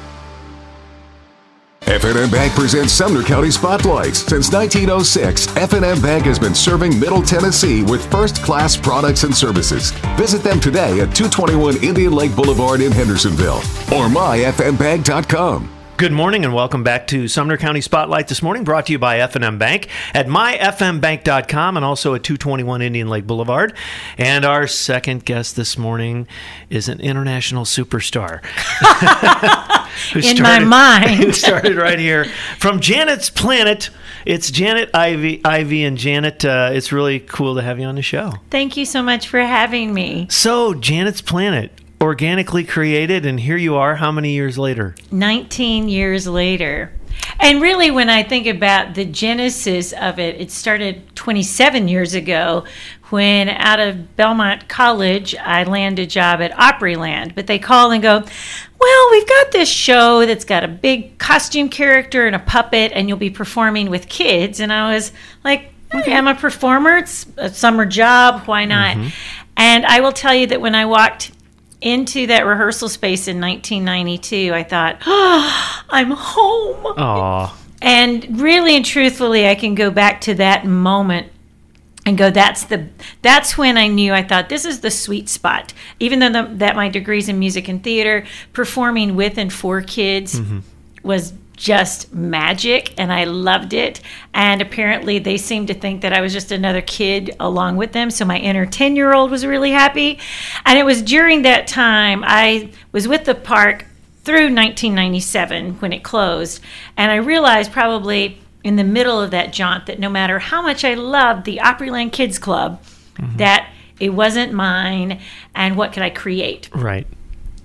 F&M Bank presents Sumner County Spotlight. Since 1906, F&M Bank has been serving Middle Tennessee with first-class products and services. Visit them today at 221 Indian Lake Boulevard in Hendersonville or myfmbank.com. Good morning and welcome back to Sumner County Spotlight this morning, brought to you by F&M Bank at myfmbank.com and also at 221 Indian Lake Boulevard. And our second guest this morning is an international superstar. Who In my mind. Who started right here from Janet's Planet. It's Janet Ivey, Ivey and Janet. Uh, it's really cool to have you on the show. Thank you so much for having me. So, Janet's Planet, organically created, and here you are. How many years later? 19 years later. And really, when I think about the genesis of it, it started 27 years ago when out of Belmont College, I landed a job at Opryland. But they call and go, Well, we've got this show that's got a big costume character and a puppet, and you'll be performing with kids. And I was like, Okay, hmm. I'm a performer. It's a summer job. Why not? Mm-hmm. And I will tell you that when I walked into that rehearsal space in 1992, I thought, oh, I'm home. Aw. And really and truthfully, I can go back to that moment and go that's the that's when i knew i thought this is the sweet spot even though the, that my degrees in music and theater performing with and for kids mm-hmm. was just magic and i loved it and apparently they seemed to think that i was just another kid along with them so my inner 10 year old was really happy and it was during that time i was with the park through 1997 when it closed and i realized probably in the middle of that jaunt that no matter how much I loved the Opryland Kids Club, mm-hmm. that it wasn't mine and what could I create? Right.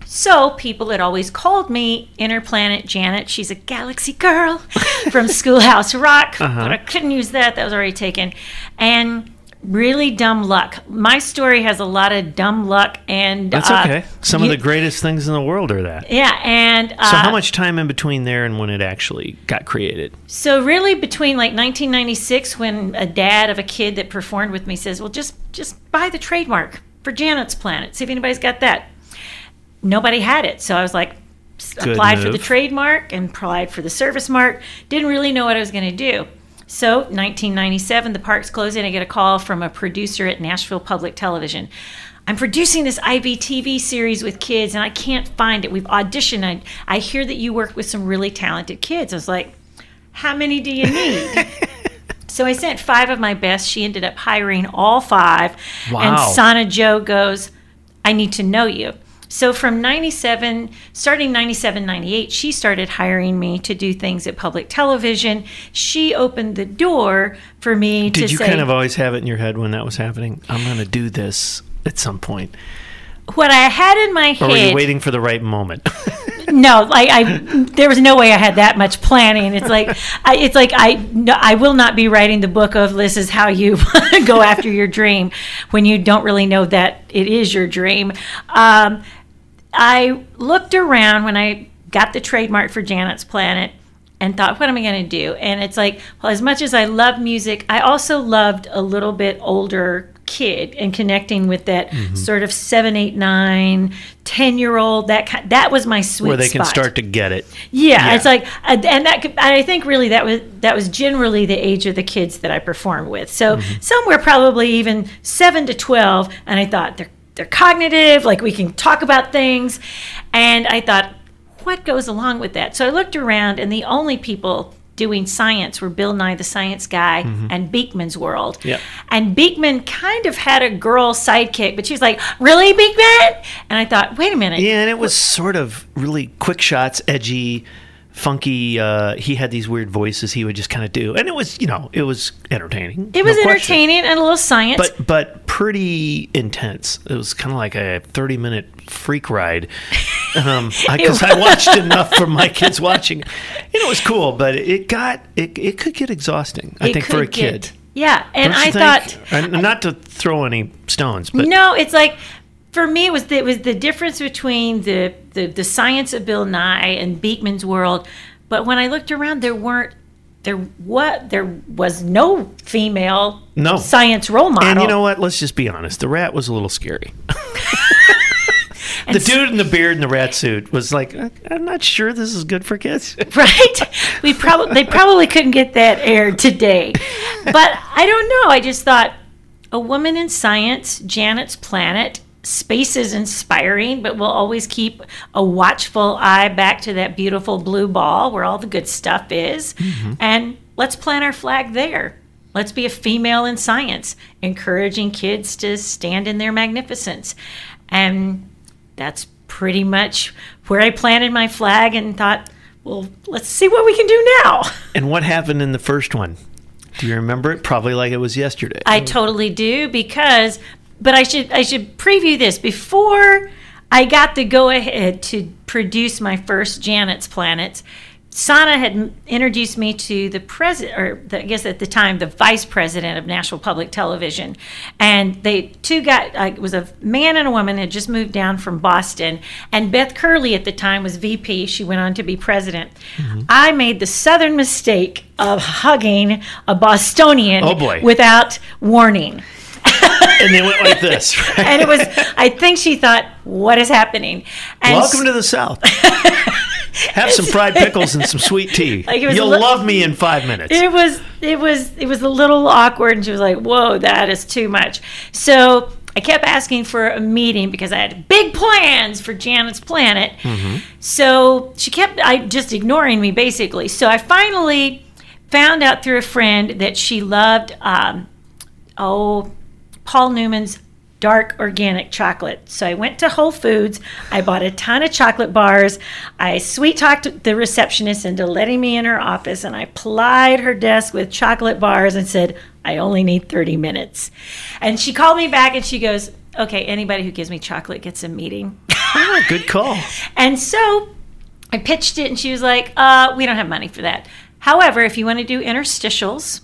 So people had always called me Interplanet Janet. She's a galaxy girl from Schoolhouse Rock, but I couldn't use that. That was already taken. And really dumb luck. My story has a lot of dumb luck, and That's uh, okay. Some you- of the greatest things in the world are that. Yeah, and uh, So how much time in between there and when it actually got created? So really, between like 1996, when a dad of a kid that performed with me says, "Well, just just buy the trademark for Janet's Planet. See if anybody's got that." Nobody had it, so I was like, Good applied for the trademark and applied for the service mark. Didn't really know what I was going to do. So 1997, the park's closing. I get a call from a producer at Nashville Public Television. I'm producing this IVTV series with kids, and I can't find it. We've auditioned. I, I hear that you work with some really talented kids. I was like, how many do you need? so I sent five of my best. She ended up hiring all five. Wow. And. Sana Joe goes, I need to know you. So from 97, starting 97, 98, she started hiring me to do things at public television. She opened the door for me Did you say, kind of always have it in your head when that was happening? I'm going to do this at some point. what I had in my head, Or were you waiting for the right moment? no, like I, there was no way I had that much planning. It's like, I, it's like I, no, I will not be writing the book of this is how you go after your dream when you don't really know that it is your dream. Um, I looked around when I got the trademark for Janet's Planet and thought, what am I going to do? And it's like, well, as much as I love music, I also loved a little bit older kid and connecting with that Mm-hmm. sort of seven, eight, nine, ten year old. That ki- that was my sweet spot. Where they can start to get it. Yeah, Yeah. it's like, and that could, I think really that was that was generally the age of the kids that I performed with. So Mm-hmm. some were probably even seven to twelve, and I thought they're they're cognitive, like we can talk about things, and I thought, what goes along with that? So I looked around, and the only people doing science were Bill Nye the Science Guy and Beakman's World. Mm-hmm. Yep. And Beakman kind of had a girl sidekick, but she was like, "Really, Beakman?" And I thought, wait a minute. Yeah, and it was sort of really quick shots, edgy, funky. Uh, he had these weird voices he would just kind of do, and it was, you know, it was entertaining. It was no question. entertaining and a little science. but but pretty intense. It was kind of like a thirty minute freak ride. Um, because I, watched enough for my kids watching. You know, it was cool, but it got it, it could get exhausting. I It think for a could get- kid. yeah, and I think? thought and not to throw any stones, but no, it's like for me it was the, it was the difference between the, the the science of Bill Nye and Beakman's world. But when I looked around, there weren't there what there was no female No. science role model. and you know what? Let's just be honest. The rat was a little scary. the dude in the beard and the rat suit was like, "I- I'm not sure this is good for kids. right? We probably they probably couldn't get that aired today, but I don't know. I just thought a woman in science, Janet's Planet. Space is inspiring, but we'll always keep a watchful eye back to that beautiful blue ball where all the good stuff is. Mm-hmm. And let's plant our flag there. Let's be a female in science, encouraging kids to stand in their magnificence. And that's pretty much where I planted my flag and thought, well, let's see what we can do now. and what happened in the first one? Do you remember it? Probably like it was yesterday. I totally do because, but I should I should preview this before I got the go ahead to produce my first Janet's Planets. Sana had introduced me to the president, or the, I guess at the time, the vice president of Nashville Public Television, and they two got. Uh, it was a man and a woman had just moved down from Boston, and Beth Curley at the time was VP. She went on to be president. I made the southern mistake of hugging a Bostonian Oh, boy. without warning. And they went like this. Right? And it was, I think she thought, what is happening? And Welcome to the South. Have some fried pickles and some sweet tea. Like, You'll li- love me in five minutes. it was, it was, it was a little awkward. And she was like, whoa, that is too much. So I kept asking for a meeting because I had big plans for Janet's Planet. So she kept I just ignoring me basically. So I finally found out through a friend that she loved um, oh Paul Newman's dark organic chocolate. So I went to Whole Foods. I bought a ton of chocolate bars. I sweet talked the receptionist into letting me in her office and I plied her desk with chocolate bars and said, I only need 30 minutes. And she called me back and she goes, Okay, anybody who gives me chocolate gets a meeting. Ah, good call. And so I pitched it, and she was like, uh, "We don't have money for that. However, if you want to do interstitials,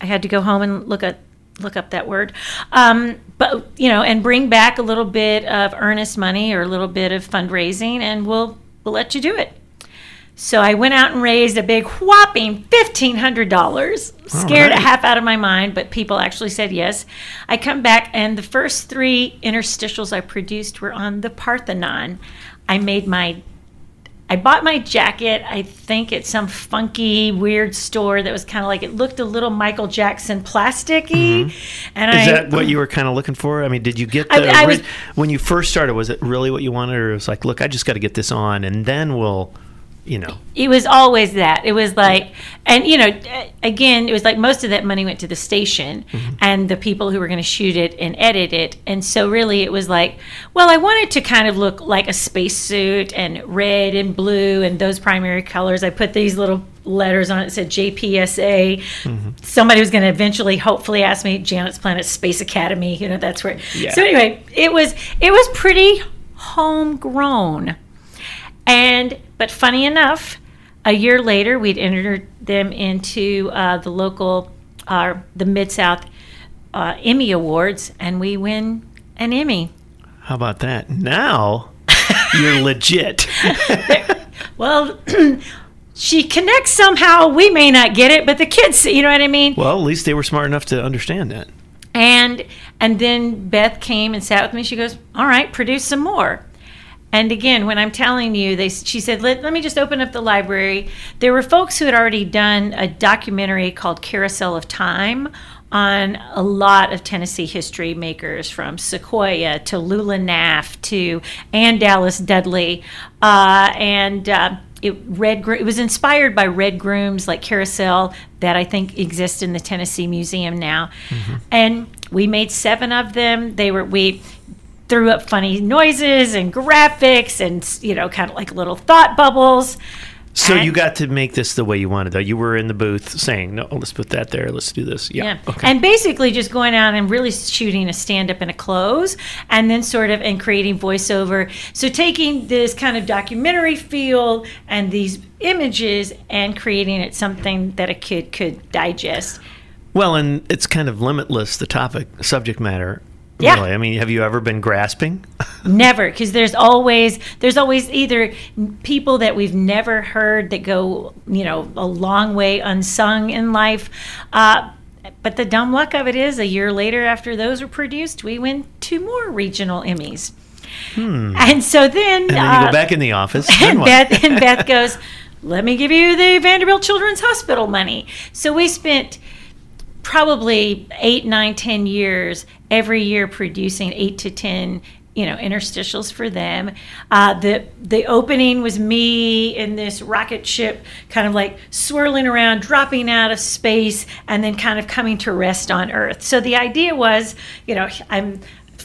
I had to go home and look at look up that word. Um, but you know, and bring back a little bit of earnest money or a little bit of fundraising, and we'll we'll let you do it. So I went out and raised a big whopping fifteen hundred dollars. Scared right. a half out of my mind, but people actually said yes. I come back, and the first three interstitials I produced were on the Parthenon. I made my I bought my jacket, I think at some funky, weird store that was kind of like it looked a little Michael Jackson plasticky. Mm-hmm. And Is I that what you were kind of looking for? I mean, did you get the I- I was- when you first started? Was it really what you wanted, or it was like, look, I just got to get this on, and then we'll, you know, it was always that. It was like, and you know, again, it was like most of that money went to the station mm-hmm. and the people who were going to shoot it and edit it. And so, really, it was like, well, I wanted to kind of look like a spacesuit and red and blue and those primary colors. I put these little letters on it that said JPSA. Mm-hmm. Somebody was going to eventually, hopefully, ask me Janet's Planet Space Academy. You know, that's where. Yeah. So anyway, it was it was pretty homegrown. And but funny enough, a year later, we'd entered them into uh, the local, uh, the Mid South uh, Emmy Awards, and we win an Emmy. how about that? Now you're legit. Well, she connects somehow. We may not get it, but the kids, you know what I mean. Well, at least they were smart enough to understand that. And and then Beth came and sat with me. She goes, "All right, produce some more." And again, when I'm telling you, they she said, "Let, let me just open up the library." There were folks who had already done a documentary called Carousel of Time on a lot of Tennessee history makers, from Sequoyah to Lula Naff to Ann Dallas Dudley, uh, and. Uh, it red it was inspired by red grooms like carousel that I think exist in the Tennessee Museum now, and we made seven of them. They were we threw up funny noises and graphics and you know kind of like little thought bubbles. So And- you got to make this the way you wanted, though. You were in the booth saying, "No, let's put that there. Let's do this." Yeah. Yeah. Okay. And basically just going out and really shooting a stand up and a close and then sort of and creating voiceover. So taking this kind of documentary feel and these images and creating it something that a kid could digest. well, and it's kind of limitless the topic, subject matter. Yeah. Really. I mean, have you ever been grasping? Never, because there's always there's always either people that we've never heard that go you know a long way unsung in life. Uh, but the dumb luck of it is, a year later after those were produced, we win two more regional Emmys. And so then, Hmm. And then you uh, go back in the office. and? Beth and Beth goes, "Let me give you the Vanderbilt Children's Hospital money." So we spent probably eight, nine, ten years every year producing eight to ten. You know, interstitials for them. Uh, the the opening was me in this rocket ship, kind of like swirling around, dropping out of space, and then kind of coming to rest on Earth. So the idea was, you know, I'm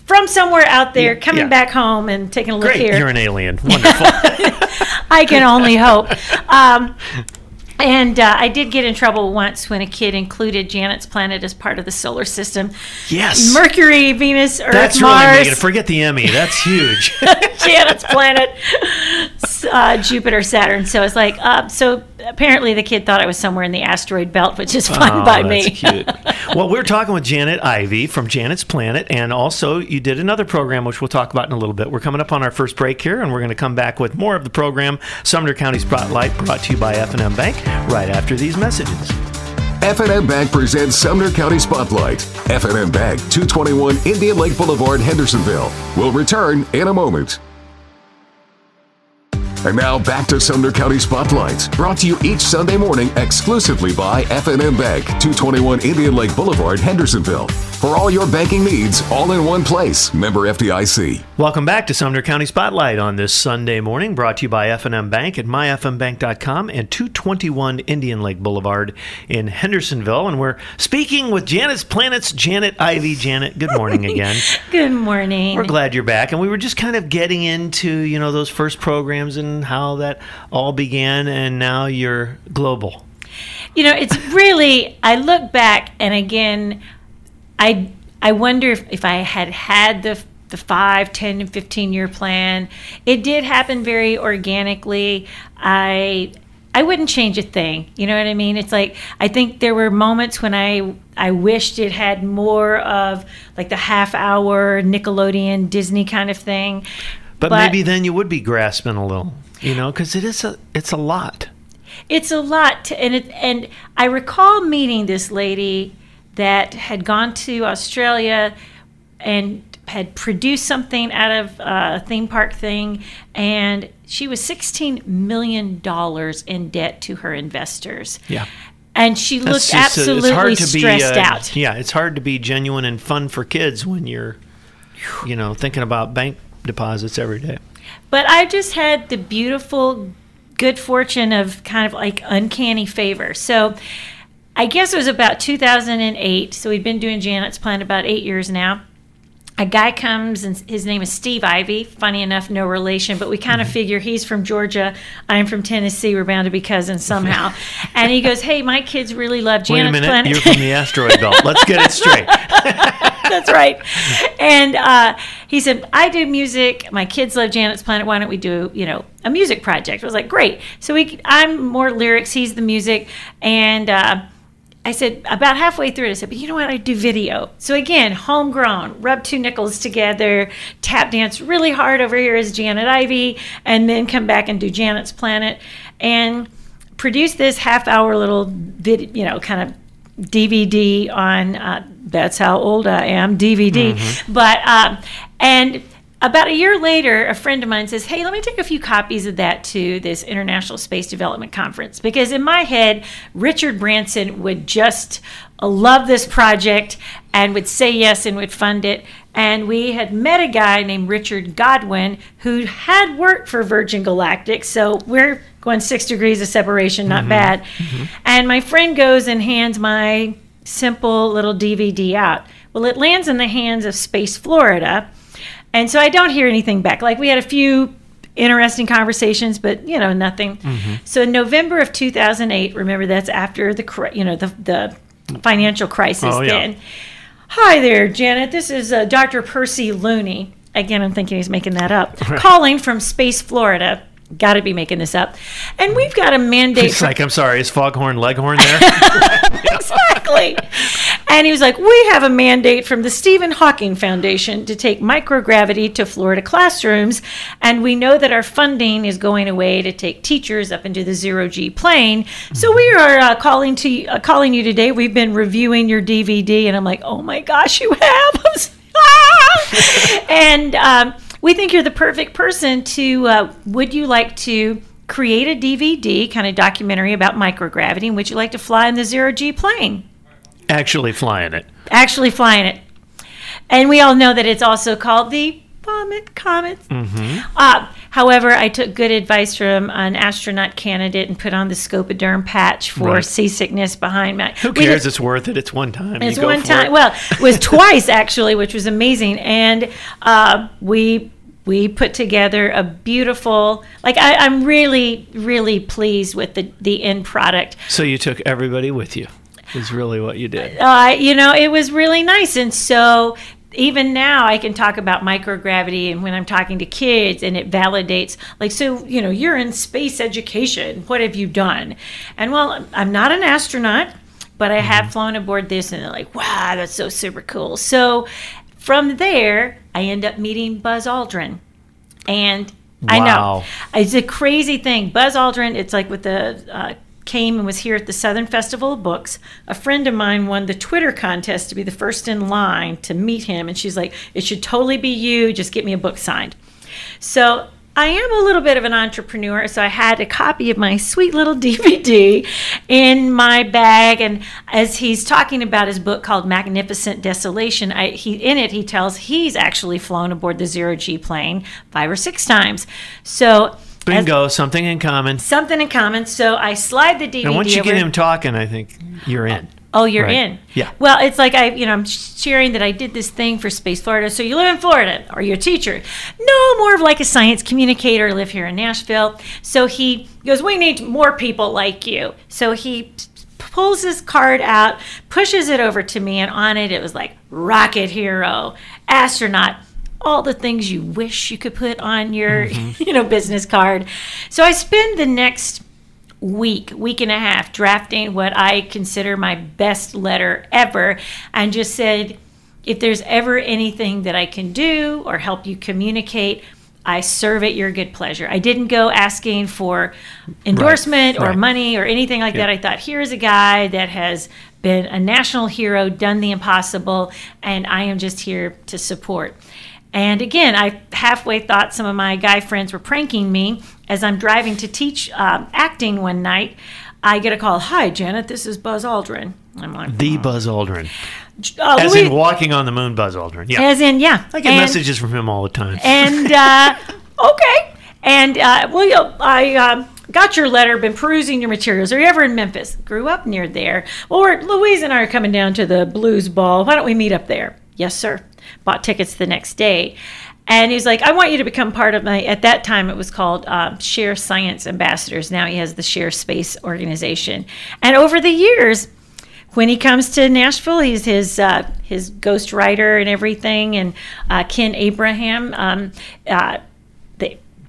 from somewhere out there, Yeah, coming yeah. back home and taking a look Great. here. You're an alien. Wonderful. I can only hope. Um, and uh, I did get in trouble once when a kid included Janet's planet as part of the solar system. yes. Mercury, Venus, Earth, That's really Mars, making it. Forget the Emmy. That's huge. Janet's planet, uh, Jupiter, Saturn. So it's like, uh, so apparently the kid thought I was somewhere in the asteroid belt, which is fine Oh, by that's me. cute. well, we're talking with Janet Ivey from Janet's Planet, and also you did another program which we'll talk about in a little bit. We're coming up on our first break here, and we're going to come back with more of the program, Sumner County Spotlight, brought to you by F&M Bank, right after these messages. F&M Bank presents Sumner County Spotlight. F&M Bank, 221 Indian Lake Boulevard, Hendersonville. will return in a moment. And now back to Sumner County Spotlight, brought to you each Sunday morning exclusively by F&M Bank, 221 Indian Lake Boulevard, Hendersonville. For all your banking needs, all in one place. Member FDIC. Welcome back to Sumner County Spotlight on this Sunday morning, brought to you by F&M Bank at myfmbank.com and 221 Indian Lake Boulevard in Hendersonville. And we're speaking with Janet's Planet's Janet Ivey. Janet, good morning again. Good morning. We're glad you're back. And we were just kind of getting into, you know, those first programs and how that all began, and now you're global. you know it's really i look back and again i i wonder if, if i had had the the 5 10 and 15 year plan it did happen very organically i I wouldn't change a thing. You know what I mean? It's like I think there were moments when I I wished it had more of like the half hour Nickelodeon Disney kind of thing. But, maybe then you would be grasping a little, you know, because it is a it's a lot. it's a lot to, and it, and I recall meeting this lady that had gone to Australia and had produced something out of a theme park thing and she was 16 million dollars in debt to her investors. Yeah. And she That's looked just, uh, absolutely stressed uh, out. Yeah, it's hard to be genuine and fun for kids when you're, you know, thinking about bank deposits every day. But I just had the beautiful good fortune of kind of like uncanny favor. So I guess it was about 2008. So we've been doing Janet's Plan about eight years now. A guy comes and his name is Steve Ivy. Funny enough, no relation, but we kind of mm-hmm. figure he's from Georgia. I'm from Tennessee. We're bound to be cousins somehow. and he goes, Hey, my kids really love Janet's Wait a minute, Planet. you're from the asteroid belt. Let's get it straight. That's right. And uh, he said, I do music. My kids love Janet's Planet. Why don't we do, you know, a music project? I was like, great. So we, I'm more lyrics. He's the music. And uh, I said, about halfway through it, I said, but you know what? I do video. So again, homegrown, rub two nickels together, tap dance really hard over here as Janet Ivey, and then come back and do Janet's Planet. And produce this half hour little vid, you know, kind of DVD on uh, that's how old I am DVD. Mm-hmm. But um, and about a year later, a friend of mine says, "Hey, let me take a few copies of that to this International Space Development Conference because in my head, Richard Branson would just love this project and would say yes and would fund it." And we had met a guy named Richard Godwin who had worked for Virgin Galactic, so we're going six degrees of separation, not mm-hmm. bad. Mm-hmm. And my friend goes and hands my simple little DVD out. Well, it lands in the hands of Space Florida. And so I don't hear anything back. Like we had a few interesting conversations, but you know, nothing. So in November of 2008, remember that's after the, you know, the, the financial crisis Oh, yeah. then. Hi there, Janet. This is uh, Dr. Percy Looney. Again, I'm thinking he's making that up. Calling from Space Florida. Got to be making this up. And we've got a mandate. It's for- like, I'm sorry, is Foghorn Leghorn there? exactly. And he was like, We have a mandate from the Stephen Hawking Foundation to take microgravity to Florida classrooms. And we know that our funding is going away to take teachers up into the zero G plane. So we are uh, calling to uh, calling you today. We've been reviewing your DVD, and I'm like, Oh my gosh, you have. And um, we think you're the perfect person to. Uh, would you like to? Create a DVD kind of documentary about microgravity, and would you like to fly in the zero G plane? Actually flying it. actually flying it. And we all know that it's also called the Vomit Comet. Uh, however, I took good advice from an astronaut candidate and put on the Scopoderm patch for Right. seasickness behind my. Who cares? did- It's worth it. It's one time. It's one time. it. Well, it was twice actually, which was amazing. And uh, we we put together a beautiful. Like I, I'm really really pleased with the the end product. So you took everybody with you. Is really what you did. uh, you know, it was really nice. And so even now I can talk about microgravity and when I'm talking to kids and it validates like so you know you're in space education what have you done and well I'm not an astronaut but I have flown aboard this and they're like wow that's so super cool so from there I end up meeting Buzz Aldrin and I know it's a crazy thing. Buzz Aldrin, it's like with the uh, came and was here at the Southern Festival of Books. A friend of mine won the Twitter contest to be the first in line to meet him, and she's like, "It should totally be you. Just get me a book signed." So I am a little bit of an entrepreneur, so I had a copy of my sweet little DVD in my bag. And as he's talking about his book called Magnificent Desolation, I, he in it he tells he's actually flown aboard the zero G plane five or six times. So as- Bingo, something in common. something in common. So I slide the DVD. And once you get him talking, I think you're in. Oh, you're Right. in. Yeah. Well, it's like I, you know, I'm sharing that I did this thing for Space Florida. So you live in Florida, or you're a teacher? No, more of like a science communicator. Live here in Nashville. So he goes, "We need more people like you." So he pulls his card out, pushes it over to me, and on it it was like rocket hero, astronaut. All the things you wish you could put on your, Mm-hmm. you know, business card. So I spend the next week, week and a half, drafting what I consider my best letter ever, and just said, if there's ever anything that I can do or help you communicate, I serve at your good pleasure. I didn't go asking for endorsement Right, or right. money or anything like that. I thought, here's a guy that has been a national hero, done the impossible, and I am just here to support. And again, I halfway thought some of my guy friends were pranking me as I'm driving to teach um, acting one night. I get a call, Hi, Janet, this is Buzz Aldrin. I'm like, The Buzz Aldrin. oh, As Louis- in walking on the moon, Buzz Aldrin. Yeah. as in, yeah. I get And- messages from him all the time. and uh, okay. And uh, well, you I um, got your letter. Been perusing your materials. Are you ever in Memphis? Grew up near there. Or Louise and I are coming down to the Blues Ball. Why don't we meet up there? Yes, sir. Bought tickets the next day. And he's like, I want you to become part of my. At that time, it was called um, Share Science Ambassadors. Now he has the Share Space organization. And over the years, when he comes to Nashville, he's his uh, his ghostwriter and everything, and uh, Ken Abraham. Um, uh,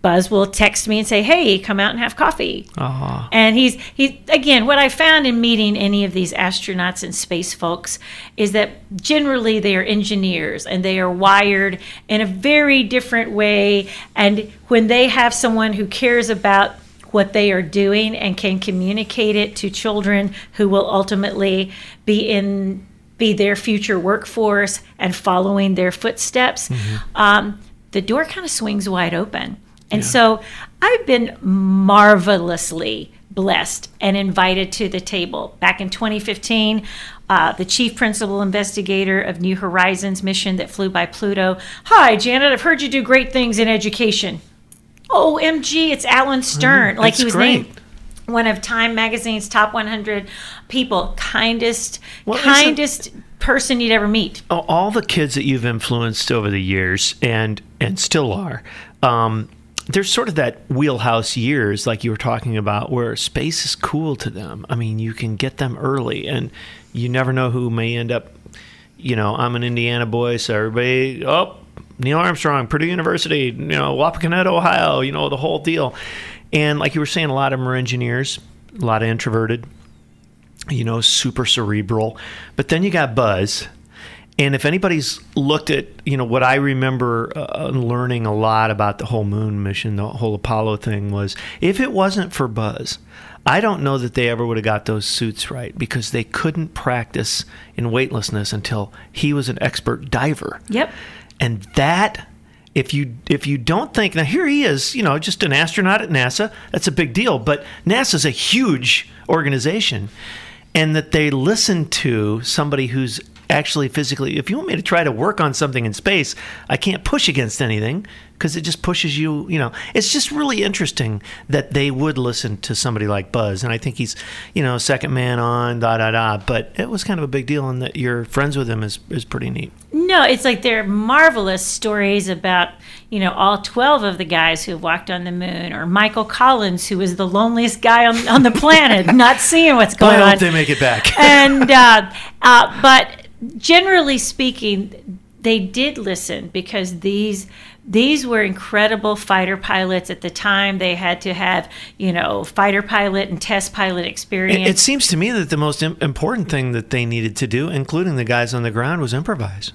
Buzz will text me and say, "Hey, come out and have coffee." Aw. And he's he again. What I found in meeting any of these astronauts and space folks is that generally they are engineers and they are wired in a very different way. And when they have someone who cares about what they are doing and can communicate it to children who will ultimately be in be their future workforce and following their footsteps, um, the door kind of swings wide open. And so I've been marvelously blessed and invited to the table. Back in 2015, uh, the chief principal investigator of New Horizons mission that flew by Pluto. Hi, Janet, I've heard you do great things in education. OMG, it's Alan Stern. like he was great. named one of Time Magazine's top 100 people, kindest, Well, kindest person you'd ever meet. Oh, all the kids that you've influenced over the years and and still are um, there's sort of that wheelhouse years like you were talking about where space is cool to them i mean you can get them early and you never know who may end up you know i'm an indiana boy so everybody oh neil armstrong purdue university you know wapakoneta ohio you know the whole deal and like you were saying a lot of them are engineers a lot of introverted you know, super cerebral. But then you got Buzz. And if anybody's looked at, you know, what I remember uh, learning a lot about the whole moon mission, the whole Apollo thing was if it wasn't for Buzz, I don't know that they ever would have got those suits right because they couldn't practice in weightlessness until he was an expert diver. Yep. And that if you if you don't think now here he is, you know, just an astronaut at NASA, that's a big deal, but NASA's a huge organization and that they listen to somebody who's actually physically if you want me to try to work on something in space, I can't push against anything because it just pushes you, you know. It's just really interesting that they would listen to somebody like Buzz and I think he's, you know, second man on da da da, but it was kind of a big deal and that you're friends with him is is pretty neat. No, it's like they're marvelous stories about, you know, all 12 of the guys who have walked on the moon, or Michael Collins, who was the loneliest guy on, on the planet, not seeing what's going I hope on. they make it back. and uh, uh, but generally speaking, they did listen because these these were incredible fighter pilots at the time. They had to have you know fighter pilot and test pilot It, experience. it seems to me that the most im- important thing that they needed to do, including the guys on the ground, was improvise.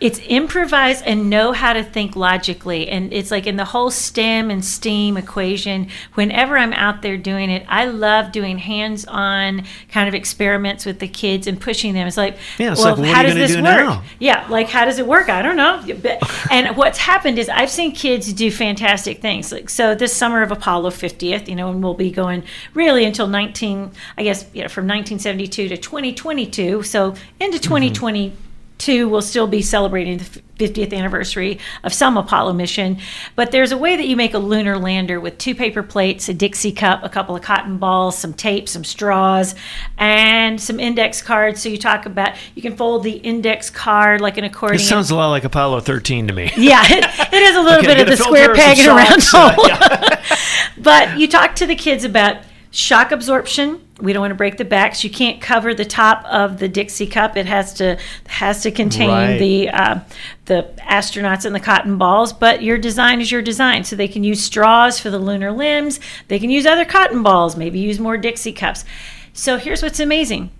It's improvise and know how to think logically. And it's like in the whole stem and steam equation whenever i'm out there doing it i love doing hands-on kind of experiments with the kids and pushing them. It's like Yeah, it's well like, how does this do work? now? yeah like how does it work? I don't know. And what's happened is i've seen kids do fantastic things. Like so this summer of apollo 50th you know and we'll be going really until 19 i guess you know from 1972 to 2022 so into mm-hmm. 2020 two will still be celebrating the 50th anniversary of some Apollo mission. But there's a way that you make a lunar lander with two paper plates, a Dixie cup, a couple of cotton balls, some tape, some straws, and some index cards. So you talk about you can fold the index card like an It accordion. sounds a lot like Apollo 13 to me. yeah, it, it is a little Okay, bit of the square peg in a round uh, hole. yeah. but you talk to the kids about shock absorption. We don't want to break the backs. You can't cover the top of the Dixie cup. It has to has to contain Right. the uh, the astronauts and the cotton balls. But your design is your design, so they can use straws for the lunar limbs. They can use other cotton balls. Maybe use more Dixie cups. So here's what's amazing.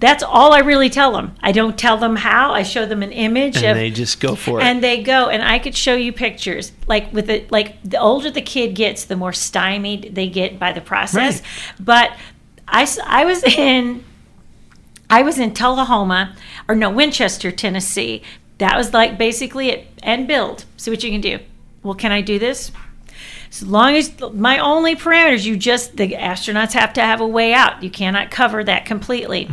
That's all I really tell them. I don't tell them how. I show them an image And of they just go for it. and they go and i could show you pictures like with it like the older the kid gets the more stymied they get by the process Right. but I was in i was in tullahoma or no winchester tennessee that was like basically it and build see what you can do well can i do this as long as my only parameters, you just the astronauts have to have a way out. You cannot cover that completely.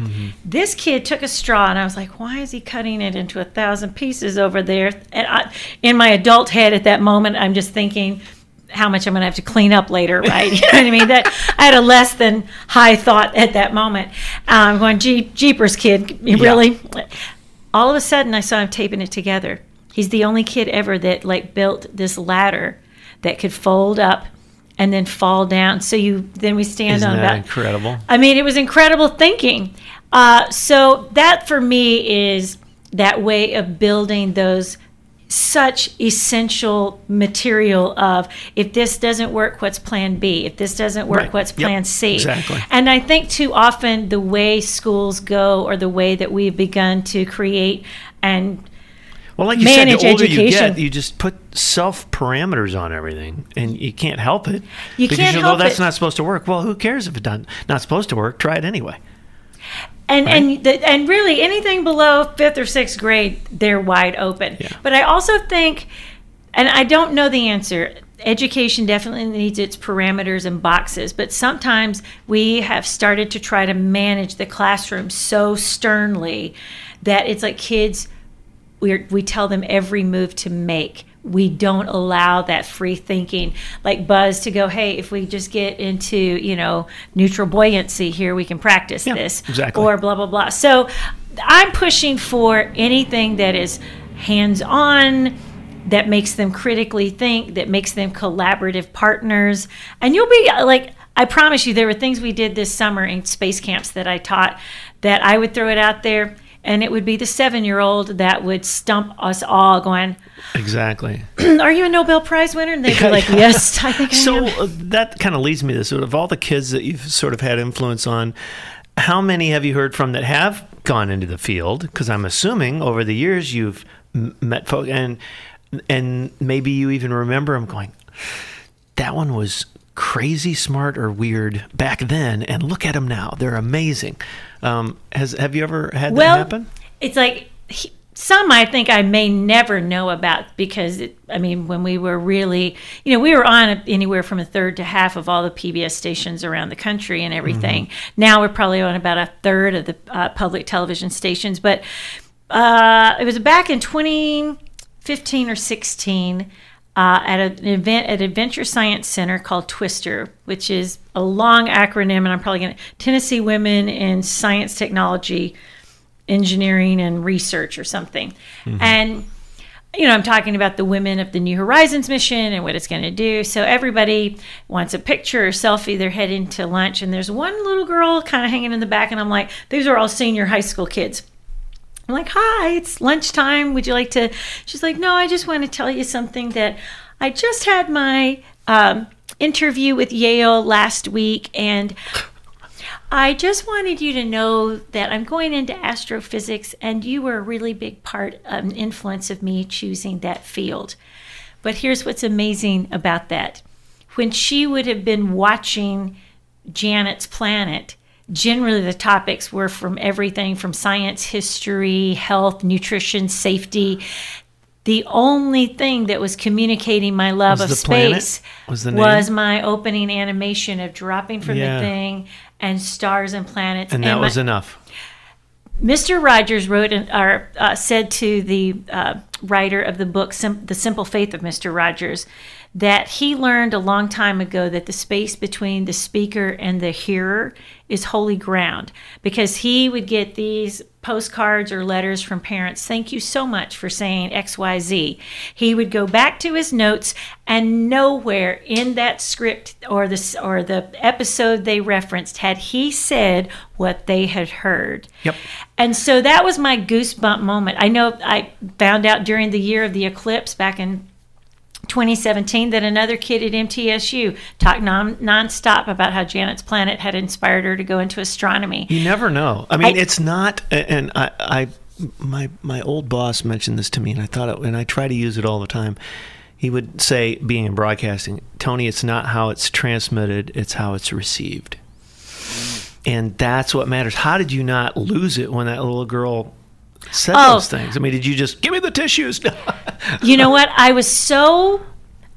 This kid took a straw, and I was like, "Why is he cutting it into a thousand pieces over there?" And I, in my adult head at that moment, I'm just thinking, how much I'm going to have to clean up later, right? you know what I mean? That I had a less than high thought at that moment. Uh, I'm going, Gee, jeepers, kid, really? All of a sudden, I saw him taping it together. He's the only kid ever that like built this ladder that could fold up and then fall down. So you then we stand Isn't on that about incredible? I mean, it was incredible thinking. Uh, so that for me is that way of building those such essential material of if this doesn't work what's plan b if this doesn't work Right. what's Yep. plan c Exactly. and i think too often the way schools go or the way that we've begun to create and Well, like you manage said, the older you get, you just put self parameters on everything, and you can't help it. You because can't you know help that's it. not supposed to work. Well, who cares if it's done not supposed to work? Try it anyway. and and the, and really anything below fifth or sixth grade they're wide open Yeah. but i also think and i don't know the answer education definitely needs its parameters and boxes but sometimes we have started to try to manage the classroom so sternly that it's like kids we we tell them every move to make. We don't allow that free thinking, like Buzz, to go. Hey, if we just get into you know neutral buoyancy here, we can practice Yeah, this, exactly. or blah blah blah. So, I'm pushing for anything that is hands-on. That makes them critically think, that makes them collaborative partners. And you'll be like, I promise you, there were things we did this summer in space camps that I taught that I would throw it out there and it would be the seven year old that would stump us all going, Exactly. Are you a Nobel Prize winner? And they'd be like, Yes, I think I So am. uh, that kind of leads me to sort Of all the kids that you've sort of had influence on, how many have you heard from that have gone into the field? Because I'm assuming over the years you've m- met folks, and and maybe you even remember them going, "That one was crazy smart or weird back then, and look at them now; they're amazing." Um, has have you ever had well, that happen? it's like he, some I think I may never know about because it, I mean when we were really you know we were on anywhere from a third to half of all the PBS stations around the country and everything. Now we're probably on about a third of the uh, public television stations, but uh, it was back in 2015 or 16 uh, at an event at Adventure Science Center called Twister, which is a long acronym, and I'm probably going to Tennessee Women in Science Technology engineering and research or something. And you know, I'm talking about the women of the New Horizons mission and what it's going to do. So everybody wants a picture or selfie. They're heading to lunch, and there's one little girl kind of hanging in the back, and I'm like, these are all senior high school kids. I'm like, hi, it's lunchtime. Would you like to? She's like, no, I just want to tell you something that I just had my um, interview with Yale last week, and I just wanted you to know that I'm going into astrophysics, and you were a really big part of an influence of me choosing that field. But here's what's amazing about that. When she would have been watching Janet's Planet, generally the topics were from everything from science, history, health, nutrition, safety. The only thing that was communicating my love Was of space Was was my opening animation of dropping from Yeah. the thing and stars and planets. And that my- was enough. Mr. Rogers wrote an, or uh, said to the uh, writer of the book, Sim- "The Simple Faith of Mr. Rogers," that he learned a long time ago that the space between the speaker and the hearer is holy ground because he would get these postcards or letters from parents thank you so much for saying xyz he would go back to his notes and nowhere in that script or the or the episode they referenced had he said what they had heard. Yep. and so that was my goosebump moment. I know i found out during the year of the eclipse back in 2017 that another kid at MTSU talked non nonstop about how Janet's planet had inspired her to go into astronomy. You never know. I mean, I- it's not, and I, I, my my old boss mentioned this to me, and I thought, it, and I try to use it all the time. He would say, being in broadcasting, Tony, it's not how it's transmitted; it's how it's received, and that's what matters. How did you not lose it when that little girl said Oh. those things? I mean, did you just give me the tissues? You know what? I was so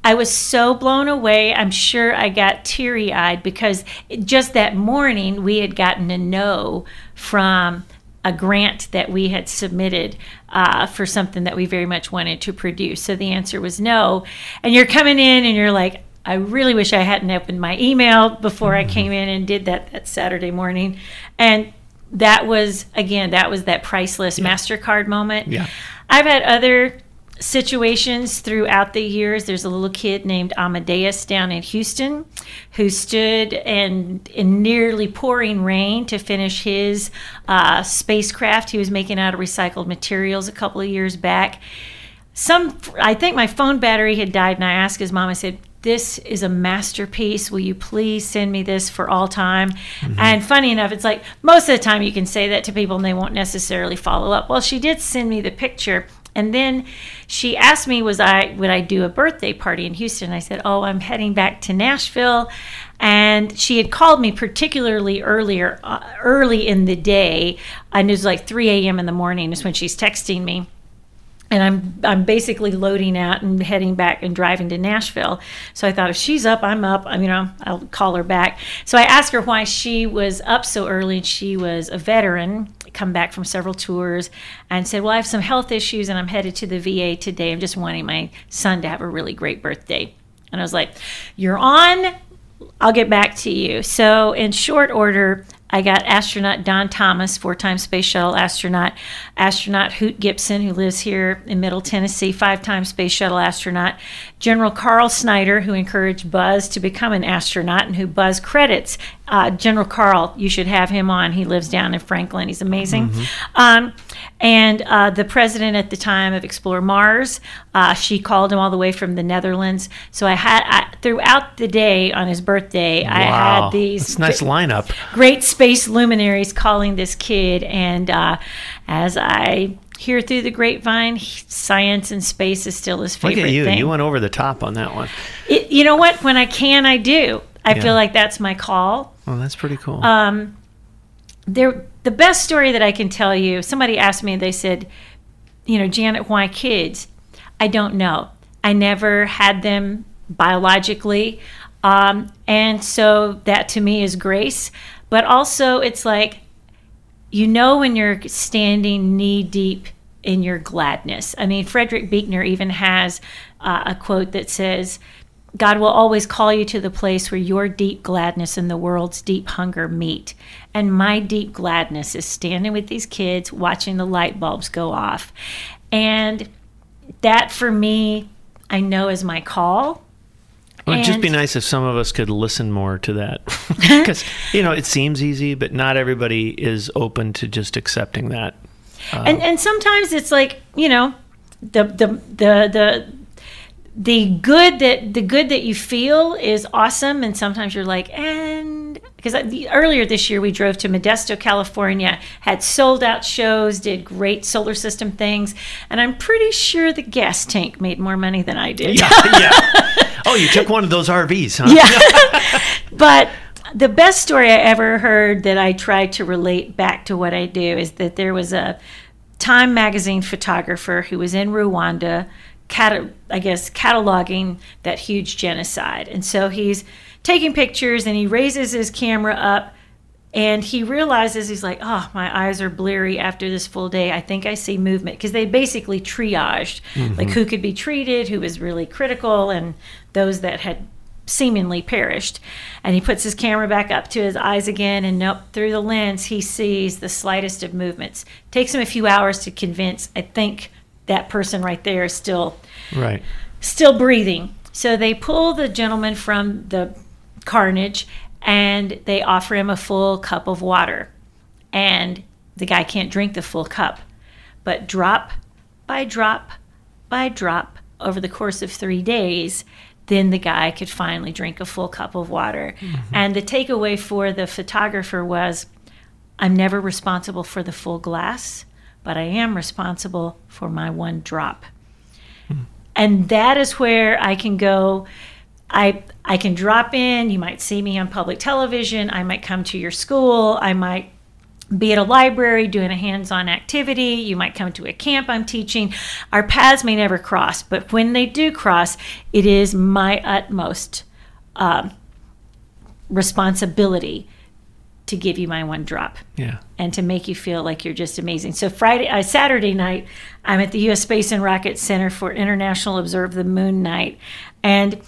I was so blown away. I'm sure I got teary eyed because just that morning we had gotten a no from a grant that we had submitted uh, for something that we very much wanted to produce. So the answer was no. And you're coming in and you're like, I really wish I hadn't opened my email before I came in and did that that Saturday morning. And that was, again, that was that priceless MasterCard moment. Yeah. I've had other situations throughout the years. There's a little kid named Amadeus down in Houston who stood and in nearly pouring rain to finish his uh, spacecraft he was making out of recycled materials a couple of years back. Some, I think my phone battery had died, and I asked his mom. I said, "This is a masterpiece. Will you please send me this for all time?" And funny enough, it's like most of the time you can say that to people, and they won't necessarily follow up. Well, she did send me the picture, and then she asked me, "Was I would I do a birthday party in Houston?" I said, "Oh, I'm heading back to Nashville." And she had called me particularly earlier, uh, early in the day, and it was like 3 a.m. in the morning is when she's texting me and I'm I'm basically loading out and heading back and driving to Nashville. So I thought if she's up, I'm up. I mean, you know, I'll call her back. So I asked her why she was up so early. And she was a veteran, come back from several tours, and said, "Well, I have some health issues, and I'm headed to the VA today. I'm just wanting my son to have a really great birthday." And I was like, "You're on." I'll get back to you. So, in short order, I got astronaut Don Thomas, four time space shuttle astronaut, astronaut Hoot Gibson, who lives here in Middle Tennessee, five time space shuttle astronaut, General Carl Snyder, who encouraged Buzz to become an astronaut and who Buzz credits. Uh, General Carl, you should have him on. He lives down in Franklin. He's amazing. Um, and uh, the president at the time of Explore Mars, uh, she called him all the way from the Netherlands. So I had I, throughout the day on his birthday, I had these That's a nice lineup. great space luminaries calling this kid. And uh, as I hear through the grapevine, science and space is still his favorite. Look at you. thing. You went over the top on that one. It- you know what? When I can, I do. I Yeah. feel like that's my call. Oh, that's pretty cool. Um, there, the best story that I can tell you. Somebody asked me. They said, "You know, Janet, why kids?" I don't know. I never had them biologically, um, and so that to me is grace. But also, it's like you know when you're standing knee deep in your gladness. I mean, Frederick Buechner even has uh, a quote that says, God will always call you to the place where your deep gladness and the world's deep hunger meet. And my deep gladness is standing with these kids, watching the light bulbs go off. And that for me, I know is my call. It would just be nice if some of us could listen more to that. Because, you know, it seems easy, but not everybody is open to just accepting that. and uh, and sometimes it's like you know the the the the the good that the good that you feel is awesome and sometimes you're like and because earlier this year we drove to modesto california had sold out shows did great solar system things and i'm pretty sure the gas tank made more money than i did yeah. Oh, you took one of those RVs, huh? yeah. but the best story I ever heard that I try to relate back to what I do is that there was a Time magazine photographer who was in Rwanda, cata- I guess, cataloging that huge genocide. And so he's taking pictures and he raises his camera up And he realizes he's like, oh, my eyes are bleary after this full day. I think I see movement because they basically triaged like mm-hmm. who could be treated, who was really critical, and those that had seemingly perished. And he puts his camera back up to his eyes again, and nope, through the lens, he sees the slightest of movements. Takes him a few hours to convince, I think that person right there is still Right. still breathing. So they pull the gentleman from the carnage and they offer him a full cup of water. And the guy can't drink the full cup. But drop by drop by drop over the course of three days, then the guy could finally drink a full cup of water. Mm-hmm. And the takeaway for the photographer was I'm never responsible for the full glass, but I am responsible for my one drop and that is where I can go. I I can drop in. You might see me on public television. I might come to your school. I might be at a library doing a hands-on activity. You might come to a camp I'm teaching. Our paths may never cross, but when they do cross, it is my utmost um, responsibility to give you my one drop Yeah. and to make you feel like you're just amazing. So Friday, uh, Saturday night, I'm at the U.S. Space and Rocket Center for International Observe the Moon Night, and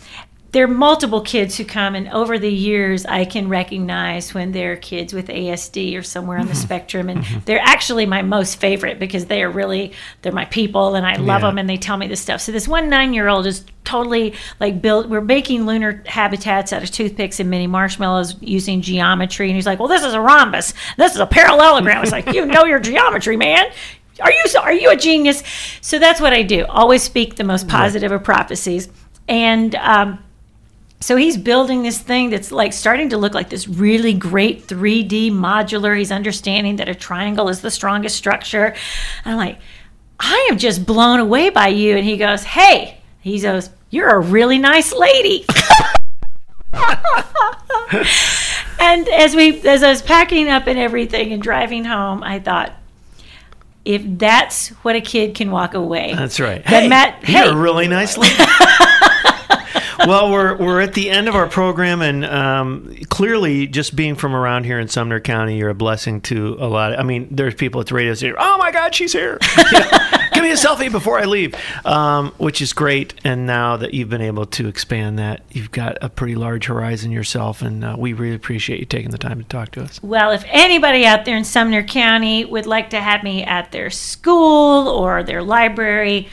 there are multiple kids who come, and over the years, I can recognize when they're kids with ASD or somewhere on the spectrum, and they're actually my most favorite because they are really they're my people, and I love Yeah. them, and they tell me this stuff. So this one nine-year-old is totally like built. We're making lunar habitats out of toothpicks and mini marshmallows using geometry, and he's like, "Well, this is a rhombus. This is a parallelogram." It's like, "You know your geometry, man." Are you so- are you a genius? So that's what I do. Always speak the most positive of prophecies, and um, so he's building this thing that's like starting to look like this really great 3D modular. He's understanding that a triangle is the strongest structure. And I'm like, I am just blown away by you. And he goes, Hey, he goes, You're a really nice lady. and as we as I was packing up and everything and driving home, I thought, if that's what a kid can walk away. That's right. Then hey, Matt- you're a really nice lady. Well, we're we're at the end of our program, and um, clearly, just being from around here in Sumner County, you're a blessing to a lot. I mean, there's people at the radio station. Oh my God, she's here! Give me a selfie before I leave, um, which is great. And now that you've been able to expand that, you've got a pretty large horizon yourself, and uh, we really appreciate you taking the time to talk to us. Well, if anybody out there in Sumner County would like to have me at their school or their library,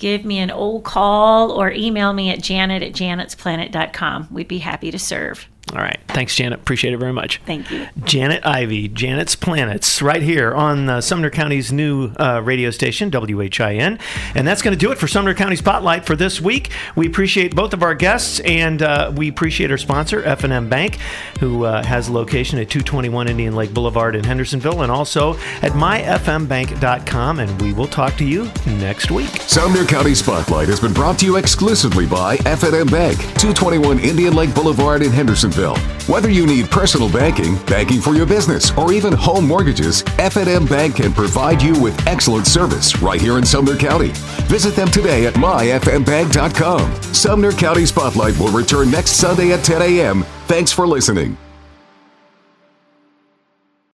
give me an old call or email me at janet at janetsplanet.com. We'd be happy to serve. All right, thanks, Janet. Appreciate it very much. Thank you. Janet Ivey, Janet's Planets, right here on uh, Sumner County's new uh, radio station, WHIN. And that's going to do it for Sumner County Spotlight for this week. We appreciate both of our guests, and uh, we appreciate our sponsor, F&M Bank, who uh, has a location at 221 Indian Lake Boulevard in Hendersonville, and also at myfmbank.com. And we will talk to you next week. Sumner County Spotlight has been brought to you exclusively by F&M Bank, 221 Indian Lake Boulevard in Hendersonville. Whether you need personal banking, banking for your business, or even home mortgages, F&M Bank can provide you with excellent service right here in Sumner County. Visit them today at myfmbank.com. Sumner County Spotlight will return next Sunday at 10 a.m. Thanks for listening.